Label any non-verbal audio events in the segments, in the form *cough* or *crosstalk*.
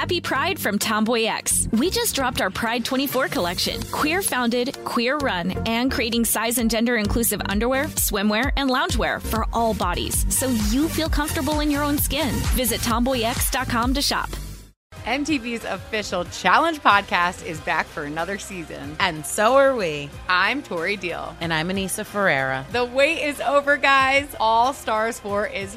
Happy Pride from Tomboy X. We just dropped our Pride 24 collection. Queer founded, queer run, and creating size and gender inclusive underwear, swimwear, and loungewear for all bodies so you feel comfortable in your own skin. Visit tomboyx.com to shop. MTV's official Challenge podcast is back for another season. And so are we. I'm Tori Deal. And I'm Anissa Ferreira. The wait is over, guys. All Stars 4 is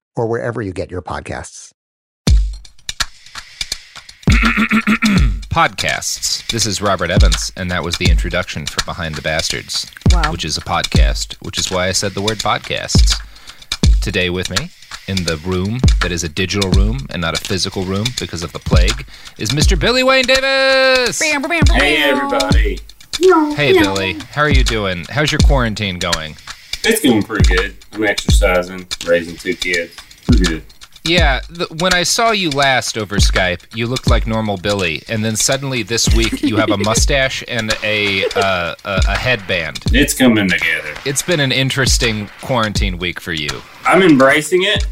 or wherever you get your podcasts. Podcasts. This is Robert Evans, and that was the introduction for Behind the Bastards, Wow. which is a podcast, which is why I said the word podcasts. Today with me in the room that is a digital room and not a physical room because of the plague is Mr. Billy Wayne Davis. Hey everybody. Hey Billy, how are you doing? How's your quarantine going? It's going pretty good. I'm exercising, raising two kids. Pretty good. Yeah, th- when I saw you last over Skype, you looked like normal Billy, and then suddenly this week you have a *laughs* mustache and a uh, a, a headband. It's coming together. It's been an interesting quarantine week for you. I'm embracing it.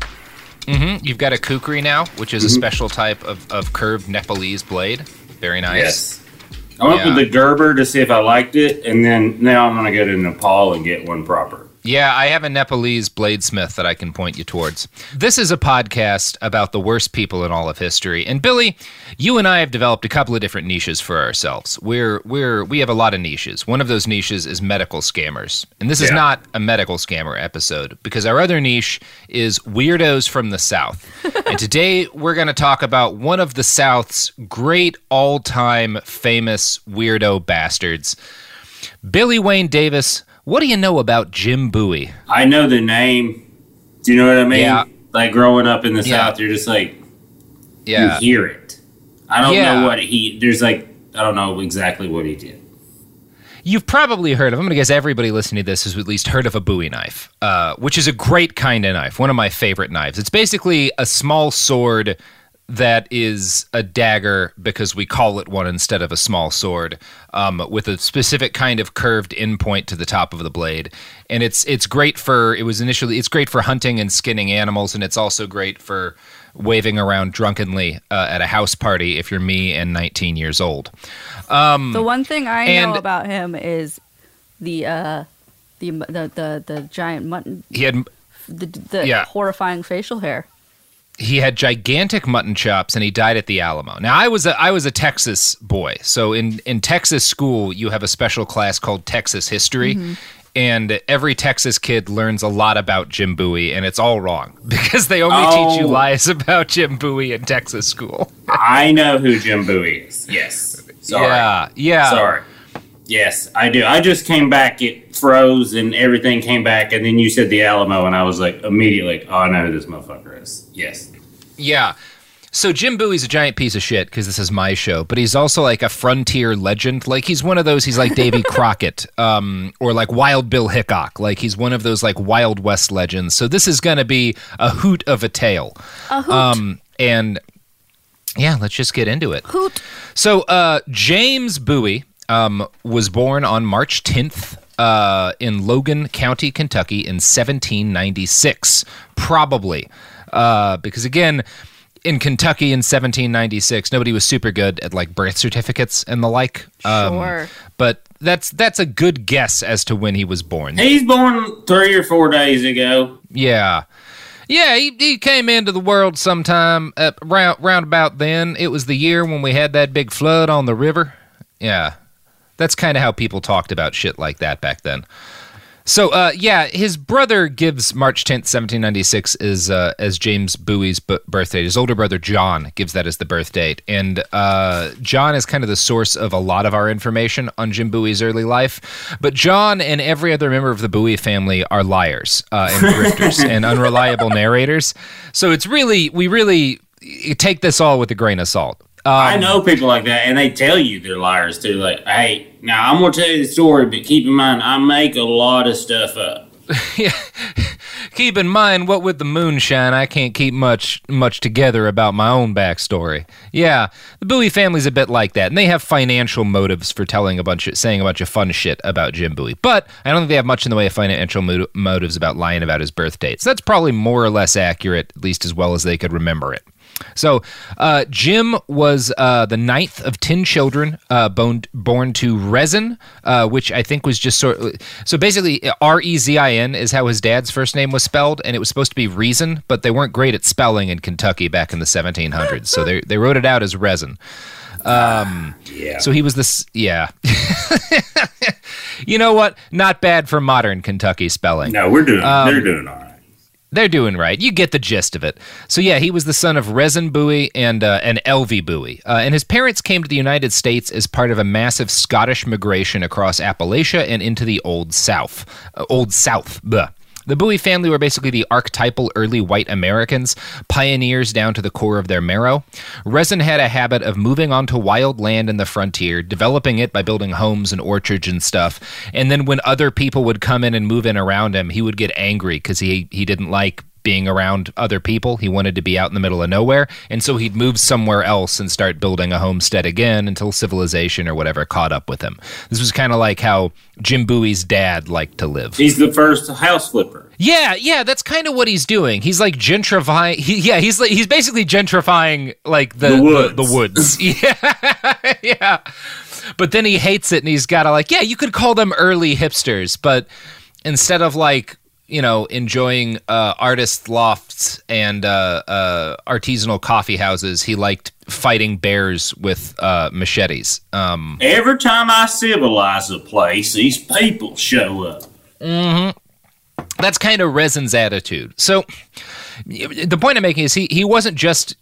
hmm You've got a kukri now, which is a special type of, of curved Nepalese blade. Very nice. Yes. I went Yeah. with the Gerber to see if I liked it, and then now I'm going to go to Nepal and get one proper. Yeah, I have a Nepalese bladesmith that I can point you towards. This is a podcast about the worst people in all of history. And Billy, you and I have developed a couple of different niches for ourselves. We're we're we have a lot of niches. One of those niches is medical scammers. And this is not a medical scammer episode because our other niche is weirdos from the South. and *laughs* today we're going to talk about one of the South's great all-time famous weirdo bastards. Billy Wayne Davis, what do you know about Jim Bowie? I know the name. Do you know what I mean? Yeah. Like growing up in the Yeah. South, you're just like, Yeah. you hear it. I don't Yeah. know what he, there's like, I don't know exactly what he did. You've probably heard of, I'm going to guess everybody listening to this has at least heard of a Bowie knife, uh, which is a great kind of knife, one of my favorite knives. It's basically a small sword that is a dagger because we call it one instead of a small sword, um, with a specific kind of curved end point to the top of the blade. And it's it's great for it was initially it's great for hunting and skinning animals, and it's also great for waving around drunkenly uh, at a house party if you're me and 19 years old. The one thing I and- know about him is the uh, the the the, the giant mutton, He had the, the Yeah. horrifying facial hair. He had gigantic mutton chops and he died at the Alamo. Now I was a I was a Texas boy. So in in Texas school you have a special class called Texas history mm-hmm. and every Texas kid learns a lot about Jim Bowie and it's all wrong *laughs* because they only teach you Oh. lies about Jim Bowie in Texas school. I know who Jim Bowie is. Yes. Sorry. *laughs* Yeah. Yeah. Sorry. Yes, I do. I just came back. It froze and everything came back, and then you said the Alamo, and I was like immediately, oh, I know who this motherfucker is. Yes. Yeah. So Jim Bowie's a giant piece of shit because this is my show, but he's also like a frontier legend. Like he's one of those. He's like Davy *laughs* Crockett, um, or like Wild Bill Hickok. Like he's one of those like Wild West legends. So this is gonna be a hoot of a tale. A hoot. Um, and yeah, let's just get into it. Hoot. So uh, James Bowie um, was born on March 10th, uh, in Logan County, Kentucky, in 1796. Probably, uh, because again. In Kentucky in 1796, nobody was super good at like birth certificates and the like. Um, Sure. But that's that's a good guess as to when he was born. He's born three or four days ago. Yeah. Yeah, he, he came into the world sometime uh, round, round about then. It was the year when we had that big flood on the river. Yeah. That's kind of how people talked about shit like that back then. So, uh, yeah, his brother gives March 10th, 1796 as, uh, as James Bowie's b- birth date. His older brother, John, gives that as the birth date. And uh, John is kind of the source of a lot of our information on Jim Bowie's early life. But John and every other member of the Bowie family are liars uh, and grifters *laughs* and unreliable narrators. So it's really, we really take this all with a grain of salt. I um, know people like that, and they tell you they're liars too. Like, hey, now I'm gonna tell you the story, but keep in mind I make a lot of stuff up. *laughs* yeah. Keep in mind, what with the moonshine, I can't keep much much together about my own backstory. Yeah, the Bowie family's a bit like that, and they have financial motives for telling a bunch of saying a bunch of fun shit about Jim Bowie. But I don't think they have much in the way of financial mo- motives about lying about his birth date. So that's probably more or less accurate, at least as well as they could remember it. So, uh, Jim was uh, the ninth of ten children uh, born, born to Rezin, uh, which I think was just sort. of. so basically, R E Z I N is how his dad's first name was spelled, and it was supposed to be Reason, but they weren't great at spelling in Kentucky back in the 1700s, so they they wrote it out as Rezin. Um, Yeah. so he was this, yeah. *laughs* you know what? Not bad for modern Kentucky spelling. No, we're doing. Um, they're doing all right. They're doing right. You get the gist of it. So yeah, he was the son of Rezin Bowie and uh, and Elvie Bowie, uh, and his parents came to the United States as part of a massive Scottish migration across Appalachia and into the Old South. Uh, Old South. Bleh. The Bowie family were basically the archetypal early white Americans, pioneers down to the core of their marrow. Rezin had a habit of moving onto wild land in the frontier, developing it by building homes and orchards and stuff. And then when other people would come in and move in around him, he would get angry because he, he didn't like being around other people. He wanted to be out in the middle of nowhere. And so he'd move somewhere else and start building a homestead again until civilization or whatever caught up with him. This was kind of like how Jim Bowie's dad liked to live. He's the first house flipper. Yeah, yeah, that's kind of what he's doing. He's like gentrifying. He, yeah, he's like he's basically gentrifying like the The woods. The, the woods. *laughs* yeah, *laughs* yeah. But then he hates it, and he's got to like, yeah, you could call them early hipsters, but instead of like you know enjoying uh, artist lofts and uh, uh, artisanal coffee houses, he liked fighting bears with uh, machetes. Um, Every time I civilize a place, these people show up. that's kind of Rezin's attitude. So the point I'm making is he he wasn't just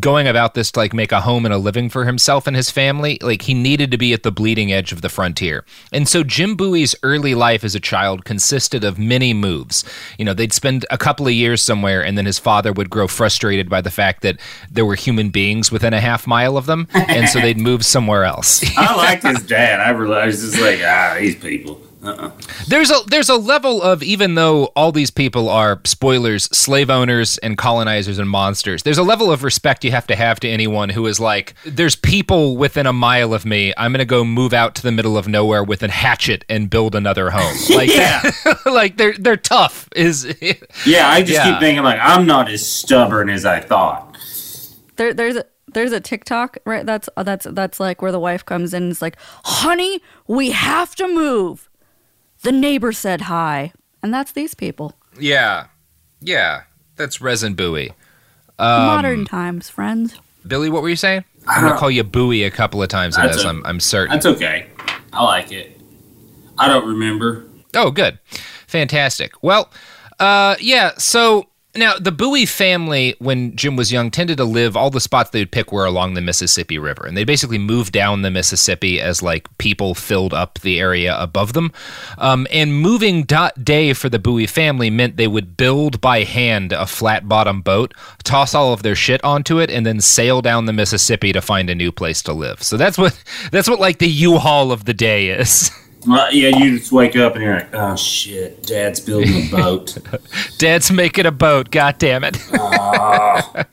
going about this to like make a home and a living for himself and his family. Like he needed to be at the bleeding edge of the frontier. And so Jim Bowie's early life as a child consisted of many moves. You know, they'd spend a couple of years somewhere and then his father would grow frustrated by the fact that there were human beings within a half mile of them and so they'd move somewhere else. *laughs* I liked his dad. I realized it's like ah, these people. Uh-uh. There's a there's a level of even though all these people are spoilers, slave owners and colonizers and monsters. There's a level of respect you have to have to anyone who is like, there's people within a mile of me. I'm gonna go move out to the middle of nowhere with a hatchet and build another home. *laughs* Like Yeah. *laughs* like they're they're tough. Is *laughs* Yeah, I just Yeah. keep thinking like I'm not as stubborn as I thought. There, there's a there's a TikTok right. That's that's that's like where the wife comes in and is like, "Honey, we have to move." The neighbor said hi, and that's these people. yeah, yeah. That's Rezin Bowie. Modern times, friends. Billy, what were you saying? I'm gonna call you Bowie a couple of times in That's this. a- I'm I'm certain. That's okay. I like it. I don't remember. Oh, good. Fantastic. Well, uh, yeah, so now the Bowie family, when Jim was young, tended to live, all the spots they would pick were along the Mississippi River. And they basically moved down the Mississippi as like people filled up the area above them. Um, and moving dot day for the Bowie family meant they would build by hand a flat bottom boat, toss all of their shit onto it, and then sail down the Mississippi to find a new place to live. So that's what *laughs* that's what like the U-Haul of the day is. *laughs* Well, yeah, you just wake up and you're like, oh shit, Dad's building a boat. *laughs* Dad's making a boat. God damn it. *laughs*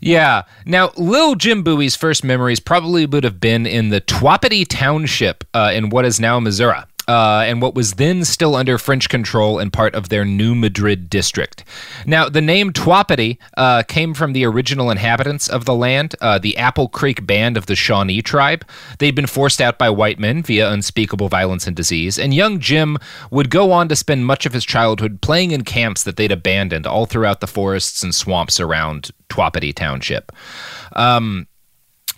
yeah. Now, Lil Jim Bowie's first memories probably would have been in the Tywappity Township uh, in what is now Missouri. Uh, and what was then still under French control and part of their New Madrid district. Now, the name Tywappity uh, came from the original inhabitants of the land, uh, the Apple Creek Band of the Shawnee tribe. They'd been forced out by white men via unspeakable violence and disease, and young Jim would go on to spend much of his childhood playing in camps that they'd abandoned all throughout the forests and swamps around Tywappity Township. Um,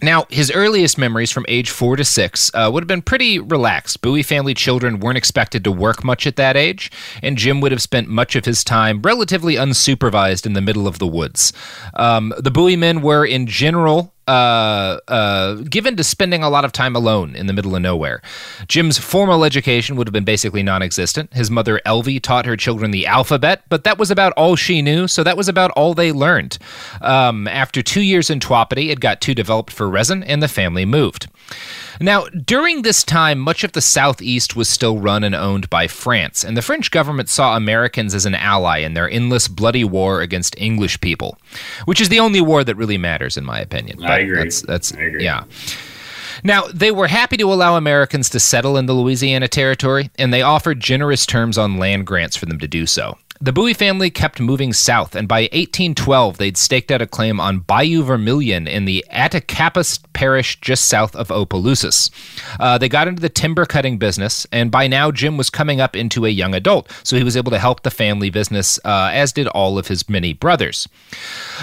now, his earliest memories from age four to six uh, would have been pretty relaxed. Bowie family children weren't expected to work much at that age, and Jim would have spent much of his time relatively unsupervised in the middle of the woods. Um, the Bowie men were, in general, uh, uh, given to spending a lot of time alone in the middle of nowhere. Jim's formal education would have been basically non existent. His mother, Elvie, taught her children the alphabet, but that was about all she knew, so that was about all they learned. Um, after two years in Tywappity, it got too developed for Rezin, and the family moved. Now, during this time, much of the southeast was still run and owned by France, and the French government saw Americans as an ally in their endless bloody war against English people, which is the only war that really matters, in my opinion. I agree. That's, that's agree. yeah. Now, they were happy to allow Americans to settle in the Louisiana Territory, and they offered generous terms on land grants for them to do so. The Bowie family kept moving south, and by 1812, they'd staked out a claim on Bayou Vermilion in the Attakapas parish just south of Opelousas. Uh, they got into the timber cutting business, and by now, Jim was coming up into a young adult, so he was able to help the family business, uh, as did all of his many brothers.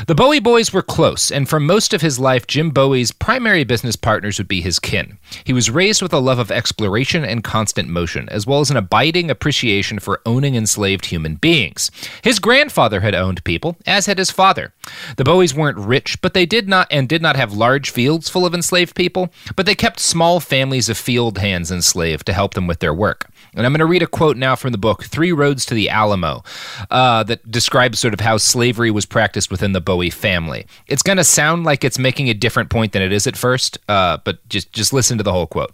The Bowie boys were close, and for most of his life, Jim Bowie's primary business partners would be his kin. He was raised with a love of exploration and constant motion, as well as an abiding appreciation for owning enslaved human beings. His grandfather had owned people, as had his father. The Bowies weren't rich, but they did not and did not have large fields full of enslaved people, but they kept small families of field hands enslaved to help them with their work. And I'm going to read a quote now from the book Three Roads to the Alamo uh, that describes sort of how slavery was practiced within the Bowie family. It's going to sound like it's making a different point than it is at first, uh, but just, just listen to the whole quote.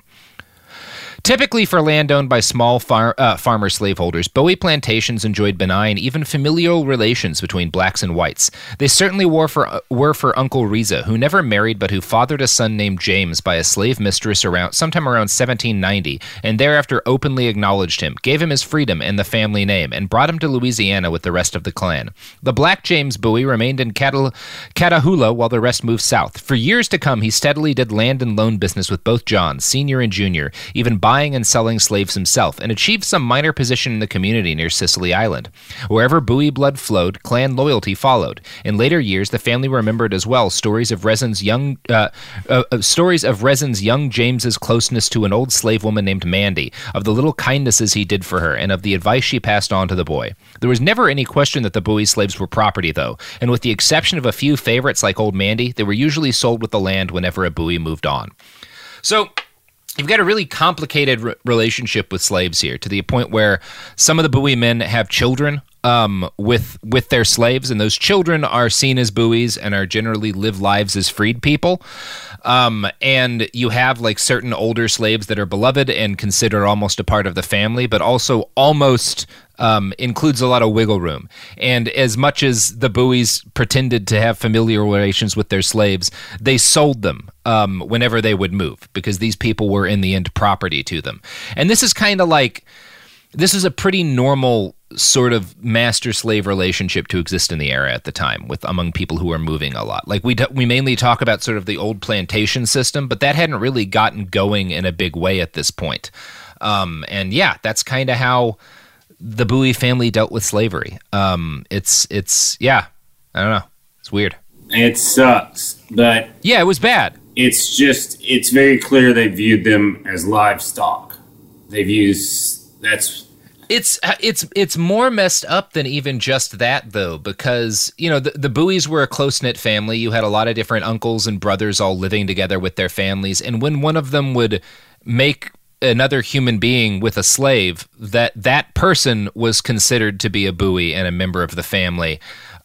Typically for land owned by small far, uh, farmer slaveholders, Bowie plantations enjoyed benign, even familial relations between blacks and whites. They certainly were for, uh, were for Uncle Riza, who never married but who fathered a son named James by a slave mistress around sometime around 1790, and thereafter openly acknowledged him, gave him his freedom and the family name, and brought him to Louisiana with the rest of the clan. The black James Bowie remained in Catal- Catahoula while the rest moved south. For years to come, he steadily did land and loan business with both Johns, senior and junior, even buying and selling slaves himself, and achieved some minor position in the community near Sicily Island. Wherever Bowie blood flowed, clan loyalty followed. In later years, the family remembered as well stories of Rezin's young uh, uh, uh, stories of Rezin's young James's closeness to an old slave woman named Mandy, of the little kindnesses he did for her, and of the advice she passed on to the boy. There was never any question that the Bowie slaves were property, though, and with the exception of a few favorites like old Mandy, they were usually sold with the land whenever a Bowie moved on. So you've got a really complicated re- relationship with slaves here to the point where some of the Bowie men have children um, with with their slaves, and those children are seen as Bowies and are generally live lives as freed people. Um, and you have like certain older slaves that are beloved and considered almost a part of the family, but also almost um, includes a lot of wiggle room. And as much as the Bowies pretended to have familiar relations with their slaves, they sold them um, whenever they would move because these people were in the end property to them. And this is kind of like this is a pretty normal sort of master slave relationship to exist in the era at the time with among people who are moving a lot like we we mainly talk about sort of the old plantation system but that hadn't really gotten going in a big way at this point um, and yeah that's kind of how the Bowie family dealt with slavery um, it's it's yeah i don't know it's weird It sucks, but yeah it was bad it's just it's very clear they viewed them as livestock. They've used that's It's it's it's more messed up than even just that though, because you know the, the Bowies were a close knit family. You had a lot of different uncles and brothers all living together with their families, and when one of them would make another human being with a slave, that that person was considered to be a Bowie and a member of the family.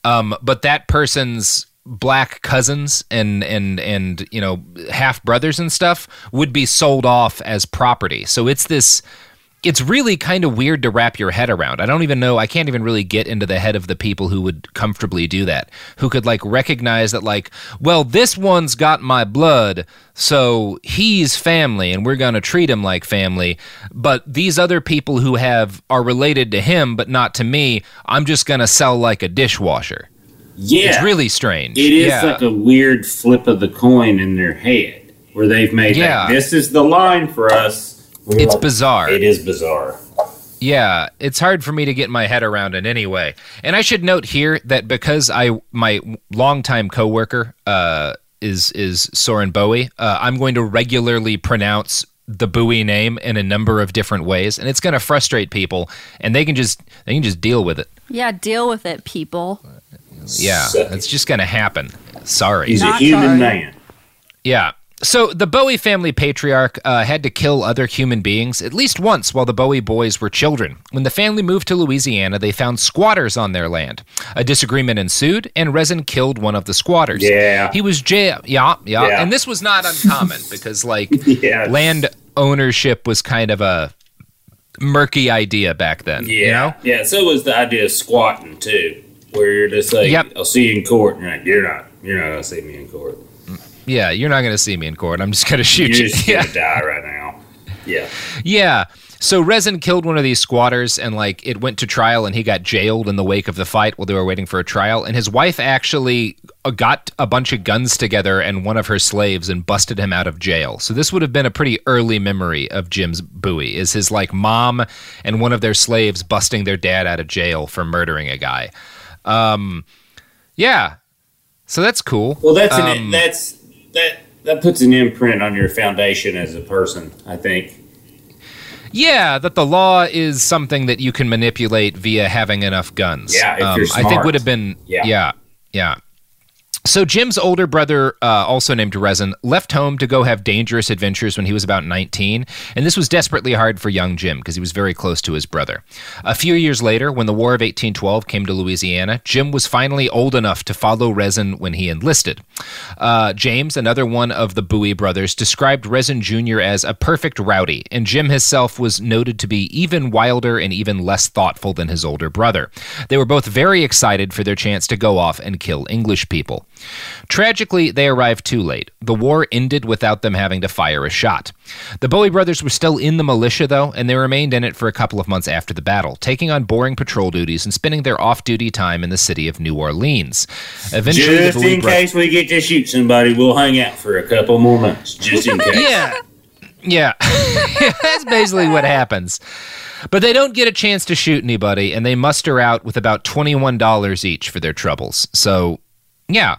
Um, but that person's black cousins and and and you know half brothers and stuff would be sold off as property. So it's this it's really kind of weird to wrap your head around. I don't even know. I can't even really get into the head of the people who would comfortably do that, who could like recognize that, like, well, this one's got my blood, so he's family, and we're gonna treat him like family. But these other people who have are related to him, but not to me, I'm just gonna sell like a dishwasher. Yeah, It's really strange. It is Yeah. like a weird flip of the coin in their head where they've made Yeah. that this is the line for us. We're It's like- bizarre. It is bizarre. Yeah, it's hard for me to get my head around in any way. And I should note here that because I my longtime coworker uh, is is Soren Bowie, uh, I'm going to regularly pronounce the Bowie name in a number of different ways, and it's going to frustrate people, and they can just they can just deal with it. Yeah, deal with it, people. Yeah, it's just going to happen. Sorry. He's a human sorry. man. Yeah. So the Bowie family patriarch uh, had to kill other human beings at least once while the Bowie boys were children. When the family moved to Louisiana, they found squatters on their land. A disagreement ensued, and Rezin killed one of the squatters. Yeah. He was jail. Yeah, yeah, Yeah. And this was not uncommon *laughs* because, like, Yeah. land ownership was kind of a murky idea back then. Yeah. You know? Yeah. So was the idea of squatting too, where you're just like, Yep. I'll see you in court, and you're like, you're not, you're not gonna see me in court. Yeah, you're not going to see me in court. I'm just going *laughs* to shoot You're you. just Yeah. gonna die right now. Yeah. Yeah. So Rezin killed one of these squatters and like it went to trial and he got jailed in the wake of the fight while they were waiting for a trial and his wife actually uh, got a bunch of guns together and one of her slaves and busted him out of jail. So this would have been a pretty early memory of Jim's Bowie is his like mom and one of their slaves busting their dad out of jail for murdering a guy. Um yeah. So that's cool. Well, that's Um, an, that's that that puts an imprint on your foundation as a person. I think. Yeah, that the law is something that you can manipulate via having enough guns. Yeah, if um, you're smart. I think would have been. Yeah. yeah, yeah. So Jim's older brother, uh, also named Rezin, left home to go have dangerous adventures when he was about 19, and this was desperately hard for young Jim because he was very close to his brother. A few years later, when the War of 1812 came to Louisiana, Jim was finally old enough to follow Rezin when he enlisted. Uh, James, another one of the Bowie brothers, described Rezin Jr. as a perfect rowdy, and Jim himself was noted to be even wilder and even less thoughtful than his older brother. They were both very excited for their chance to go off and kill English people. Tragically, they arrived too late. The war ended without them having to fire a shot. The Bowie brothers were still in the militia, though, and they remained in it for a couple of months after the battle, taking on boring patrol duties and spending their off duty time in the city of New Orleans. Eventually, Just in bro- case we get to shoot somebody, we'll hang out for a couple more months. Just in *laughs* case. Yeah. Yeah. *laughs* That's basically what happens. But they don't get a chance to shoot anybody, and they muster out with about $21 each for their troubles. So, yeah.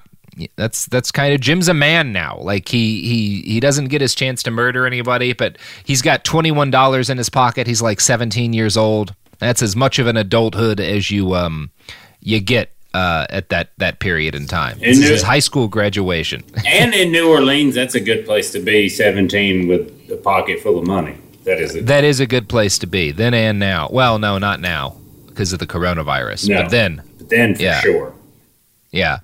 That's that's kind of Jim's a man now. Like he he he doesn't get his chance to murder anybody, but he's got twenty one dollars in his pocket. He's like seventeen years old. That's as much of an adulthood as you um you get uh, at that that period in time. This is New- his high school graduation. *laughs* and in New Orleans, that's a good place to be. Seventeen with a pocket full of money. That is a That is a good place to be then and now. Well, no, not now because of the coronavirus, No. but then, but then for Yeah. sure. yeah.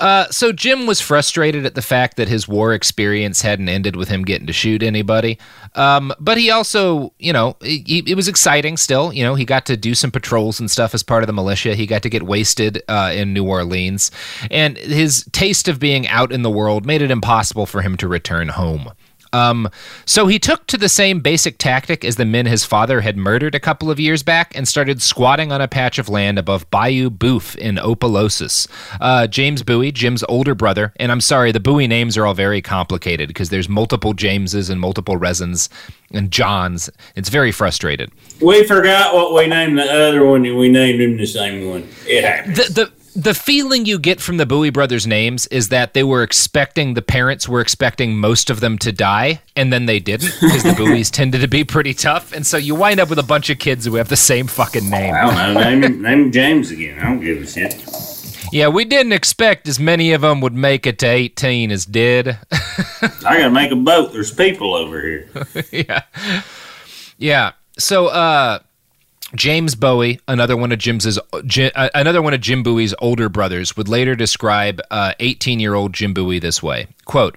Uh, so Jim was frustrated at the fact that his war experience hadn't ended with him getting to shoot anybody. Um, but he also, you know, it was exciting still. You know, he got to do some patrols and stuff as part of the militia. He got to get wasted uh, in New Orleans, and his taste of being out in the world made it impossible for him to return home. Um, so he took to the same basic tactic as the men his father had murdered a couple of years back and started squatting on a patch of land above Bayou Boeuf in Opelousas. Uh, James Bowie, Jim's older brother, and I'm sorry, the Bowie names are all very complicated because there's multiple Jameses and multiple Rezins and Johns. It's very frustrated. We forgot what we named the other one, and we named him the same one. It happens. the the the feeling you get from the Bowie brothers' names is that they were expecting the parents were expecting most of them to die, and then they didn't because the *laughs* Bowies tended to be pretty tough, and so you wind up with a bunch of kids who have the same fucking name. I don't know. Name him, name him James again. I don't give a shit. Yeah, we didn't expect as many of them would make it to eighteen as did. *laughs* I gotta make a boat. There's people over here. *laughs* yeah, yeah. So, uh, James Bowie, another one of Jim's, Jim, uh, another one of Jim Bowie's older brothers, would later describe 18-year-old Jim Bowie this way: "Quote."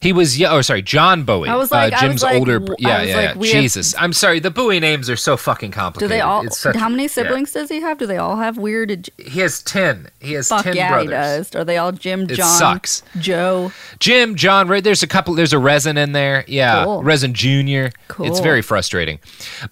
He was yeah. Oh, sorry, John Bowie. I was like- uh, I was like, older. w- yeah, yeah. like, yeah. we have- Jesus, I'm sorry. The Bowie names are so fucking complicated. Do they all? Such- how many yeah. siblings does he have? Do they all have weird? He has ten. He has Fuck ten yeah, brothers. he does. Are they all Jim, It John, sucks. Joe? Jim, John, right? There's a couple. There's a Rezin in there. Yeah, Cool. Rezin Junior. Cool. It's very frustrating.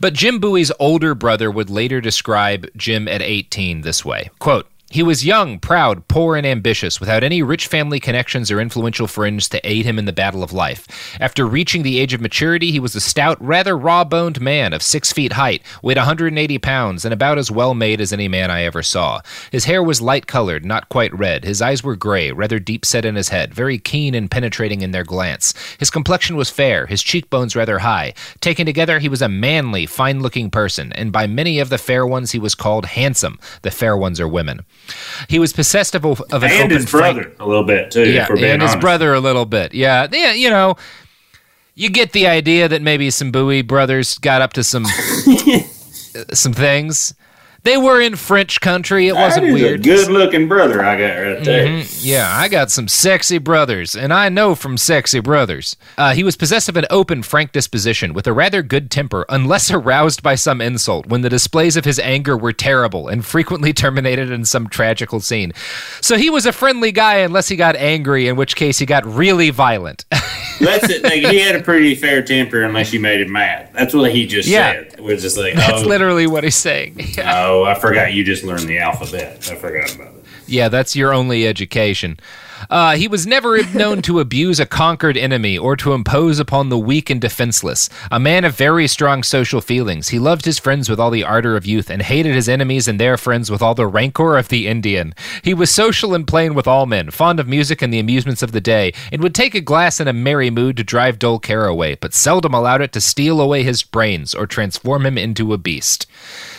But Jim Bowie's older brother would later describe Jim at 18 this way: "Quote." He was young, proud, poor, and ambitious, without any rich family connections or influential friends to aid him in the battle of life. After reaching the age of maturity, he was a stout, rather raw boned man of six feet height, weighed 180 pounds, and about as well made as any man I ever saw. His hair was light colored, not quite red. His eyes were gray, rather deep set in his head, very keen and penetrating in their glance. His complexion was fair, his cheekbones rather high. Taken together, he was a manly, fine looking person, and by many of the fair ones he was called handsome. The fair ones are women. He was possessed of, a, of an and open his brother a little bit too. yeah, if we're being and his brother a little bit. Yeah, yeah, you know, you get the idea that maybe some Bowie brothers got up to some *laughs* uh, some things. They were in French country. It wasn't is weird. A good-looking brother I got right there. Mhm. Yeah, I got some sexy brothers, and I know from sexy brothers. Uh, he was possessed of an open, frank disposition, with a rather good temper, unless *laughs* aroused by some insult, when the displays of his anger were terrible and frequently *laughs* terminated in some tragical scene. So he was a friendly guy unless he got angry, in which case he got really violent. *laughs* That's it. Like, he had a pretty fair temper unless you made him mad. That's what he just Yeah. said. We're just like, That's oh, literally what he's saying. *laughs* oh, I forgot you just learned the alphabet. I forgot about it. Yeah, that's your only education. Uh, he was never known to abuse a conquered enemy or to impose upon the weak and defenseless. A man of very strong social feelings, he loved his friends with all the ardor of youth and hated his enemies and their friends with all the rancor of the Indian. He was social and plain with all men, fond of music and the amusements of the day, and would take a glass in a merry mood to drive dull care away, but seldom allowed it to steal away his brains or transform him into a beast.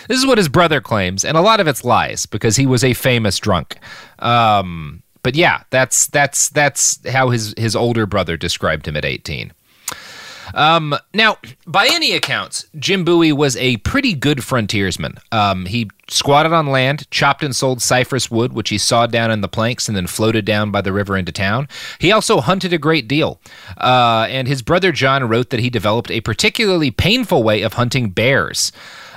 This is what his brother claims, and a lot of it's lies because he was a famous drunk. Um, but yeah, that's that's that's how his his older brother described him at 18. Um, now, by any accounts, Jim Bowie was a pretty good frontiersman. Um, he squatted on land, chopped and sold cypress wood, which he sawed down in the planks and then floated down by the river into town. He also hunted a great deal. Uh, and his brother John wrote that he developed a particularly painful way of hunting bears.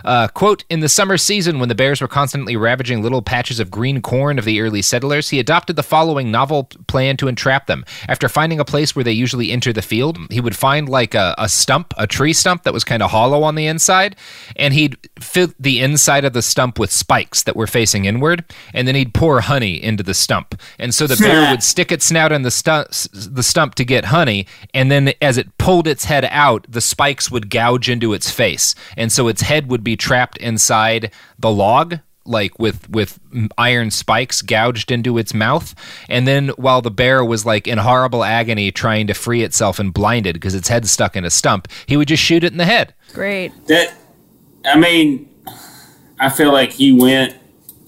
Uh, quote, in the summer season, when the bears were constantly ravaging little patches of green corn of the early settlers, he adopted the following novel plan to entrap them. After finding a place where they usually enter the field, he would find like a, a stump, a tree stump that was kind of hollow on the inside, and he'd fill the inside of the stump with spikes that were facing inward, and then he'd pour honey into the stump. And so the bear would stick its snout in the, stu- the stump to get honey, and then as it pulled its head out, the spikes would gouge into its face, and so its head would be trapped inside the log like with with iron spikes gouged into its mouth and then while the bear was like in horrible agony trying to free itself and blinded because its head stuck in a stump he would just shoot it in the head Great. That, I mean, I feel like he went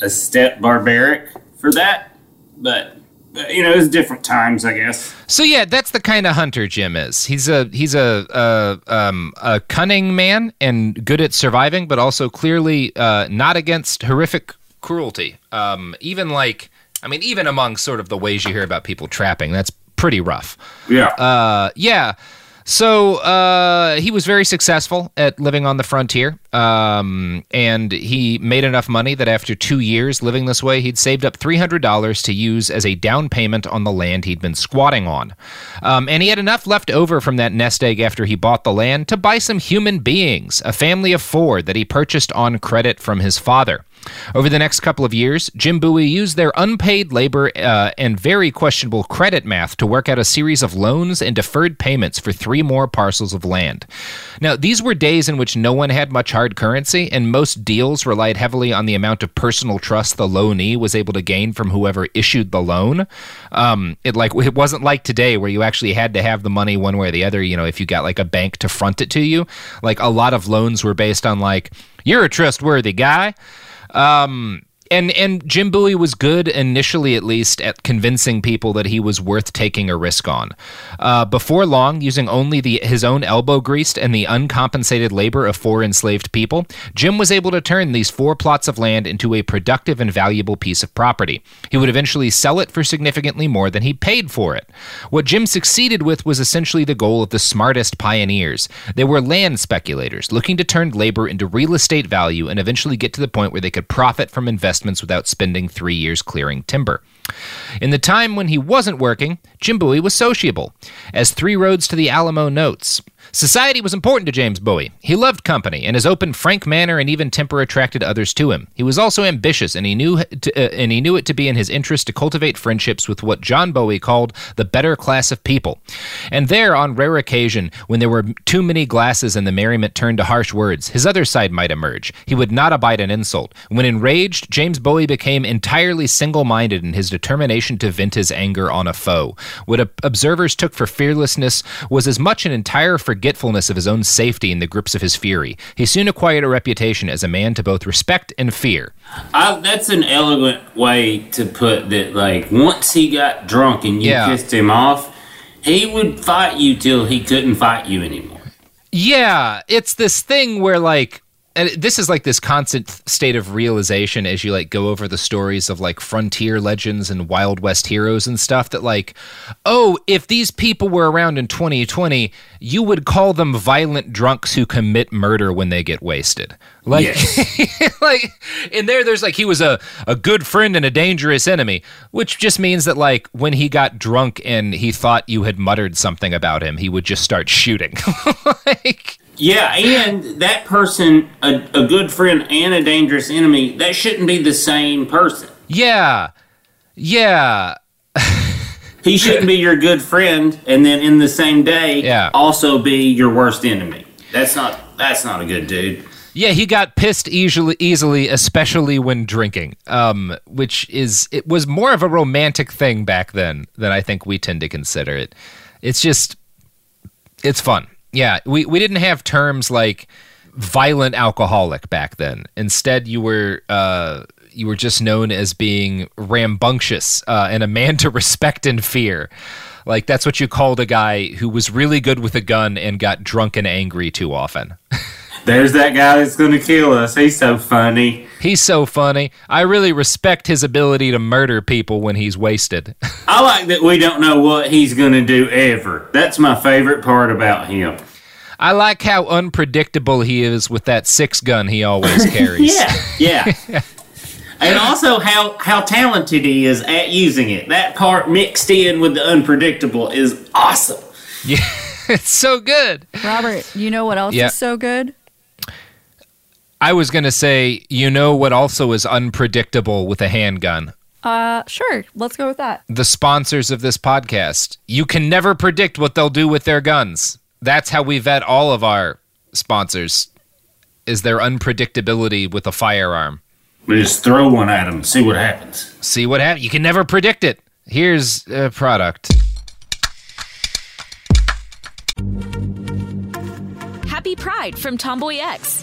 a step barbaric for that, but, but you know, it was different times, I guess. So yeah, that's the kind of hunter Jim is. He's a he's a a, um, a cunning man and good at surviving, but also clearly uh, not against horrific cruelty. Um, even like, I mean, even among sort of the ways you hear about people trapping, that's pretty rough. Yeah. Uh, yeah. So uh, he was very successful at living on the frontier, um, and he made enough money that after two years living this way, he'd saved up three hundred dollars to use as a down payment on the land he'd been squatting on, um, and he had enough left over from that nest egg after he bought the land to buy some human beings, a family of four that he purchased on credit from his father. Over the next couple of years, Jim Bowie used their unpaid labor uh, and very questionable credit math to work out a series of loans and deferred payments for three more parcels of land. Now, these were days in which no one had much hard currency, and most deals relied heavily on the amount of personal trust the loanee was able to gain from whoever issued the loan. Um, it like it wasn't like today where you actually had to have the money one way or the other. You know, if you got like a bank to front it to you, like a lot of loans were based on like you're a trustworthy guy. Um, and and Jim Bowie was good initially, at least, at convincing people that he was worth taking a risk on. Uh, before long, using only the his own elbow grease and the uncompensated labor of four enslaved people, Jim was able to turn these four plots of land into a productive and valuable piece of property. He would eventually sell it for significantly more than he paid for it. What Jim succeeded with was essentially the goal of the smartest pioneers. They were land speculators looking to turn labor into real estate value and eventually get to the point where they could profit from investments without spending three years clearing timber. In the time when he wasn't working, Jim Bowie was sociable. As Three Roads to the Alamo notes, Society was important to James Bowie. He loved company, and his open, frank manner and even temper attracted others to him. He was also ambitious, and he knew to, uh, and he knew it to be in his interest to cultivate friendships with what John Bowie called the better class of people. And there, on rare occasion, when there were too many glasses and the merriment turned to harsh words, his other side might emerge. He would not abide an insult. When enraged, James Bowie became entirely single-minded in his determination to vent his anger on a foe. What observers took for fearlessness was as much an entire forgetfulness of his own safety in the grips of his fury. He soon acquired a reputation as a man to both respect and fear. I, that's an elegant way to put that. Like once he got drunk and you Yeah. pissed him off, he would fight you till he couldn't fight you anymore. Yeah, it's this thing where like and this is like this constant state of realization as you like go over the stories of like frontier legends and wild west heroes and stuff that like oh if these people were around in 2020 you would call them violent drunks who commit murder when they get wasted. Like *laughs* like in there there's like he was a, a good friend and a dangerous enemy which just means that like when he got drunk and he thought you had muttered something about him he would just start shooting. *laughs* Like Yeah, and that person, a, a good friend and a dangerous enemy, that shouldn't be the same person. yeah yeah *laughs* He shouldn't be your good friend and then in the same day Yeah. also be your worst enemy. That's not that's not a good dude. Yeah, he got pissed easily, easily, especially when drinking. Um, which is it was more of a romantic thing back then than I think we tend to consider it. It's just, it's fun. Yeah, we we didn't have terms like violent alcoholic back then. Instead, you were uh, you were just known as being rambunctious uh, and a man to respect and fear. Like that's what you called a guy who was really good with a gun and got drunk and angry too often. *laughs* There's that guy that's gonna kill us. He's so funny. He's so funny. I really respect his ability to murder people when he's wasted. *laughs* I like that we don't know what he's gonna do ever. That's my favorite part about him. I like how unpredictable he is with that six gun he always *laughs* carries. Yeah, yeah. *laughs* and also how how talented he is at using it. That part mixed in with the unpredictable is awesome. Yeah, it's so good. Robert, you know what else Yeah. is so good? I was going to say, you know what also is unpredictable with a handgun? Uh, sure. Let's go with that. The sponsors of this podcast. You can never predict what they'll do with their guns. That's how we vet all of our sponsors. Is their unpredictability with a firearm. We just throw one at them, see what happens. See what happens. You can never predict it. Here's a product. Happy Pride from Tomboy X,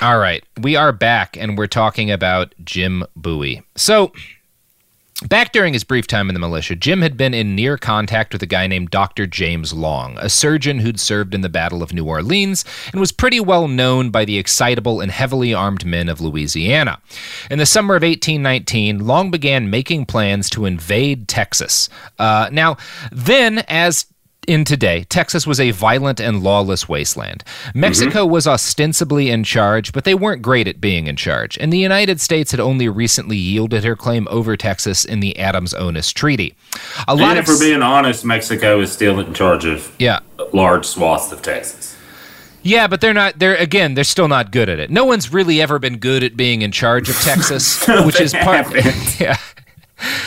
All right, we are back and we're talking about Jim Bowie. So, Back during his brief time in the militia, Jim had been in near contact with a guy named Dr. James Long, a surgeon who'd served in the Battle of New Orleans and was pretty well known by the excitable and heavily armed men of Louisiana. In the summer of 1819, Long began making plans to invade Texas. Uh, now, then, as in today, Texas was a violent and lawless wasteland. Mexico mm-hmm. was ostensibly in charge, but they weren't great at being in charge. And the United States had only recently yielded her claim over Texas in the Adams-Onis Treaty. A lot and of, for being honest, Mexico is still in charge of yeah. large swaths of Texas. Yeah, but they're not. They're again. They're still not good at it. No one's really ever been good at being in charge of *laughs* Texas, which is part. *laughs* yeah,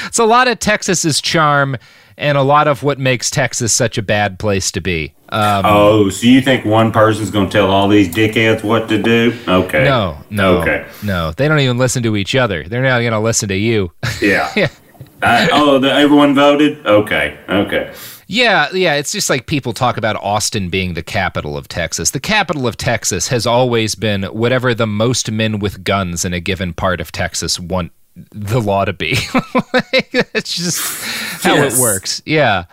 it's a lot of Texas's charm and a lot of what makes Texas such a bad place to be. Um, oh, so you think one person's going to tell all these dickheads what to do? Okay. No, no. Okay. No, they don't even listen to each other. They're not going to listen to you. Yeah. yeah. *laughs* Uh, oh, the, everyone voted? Okay. Okay. Yeah, yeah, it's just like people talk about Austin being the capital of Texas. The capital of Texas has always been whatever the most men with guns in a given part of Texas want the law to be. *laughs* That's just how yes. it works. Yeah.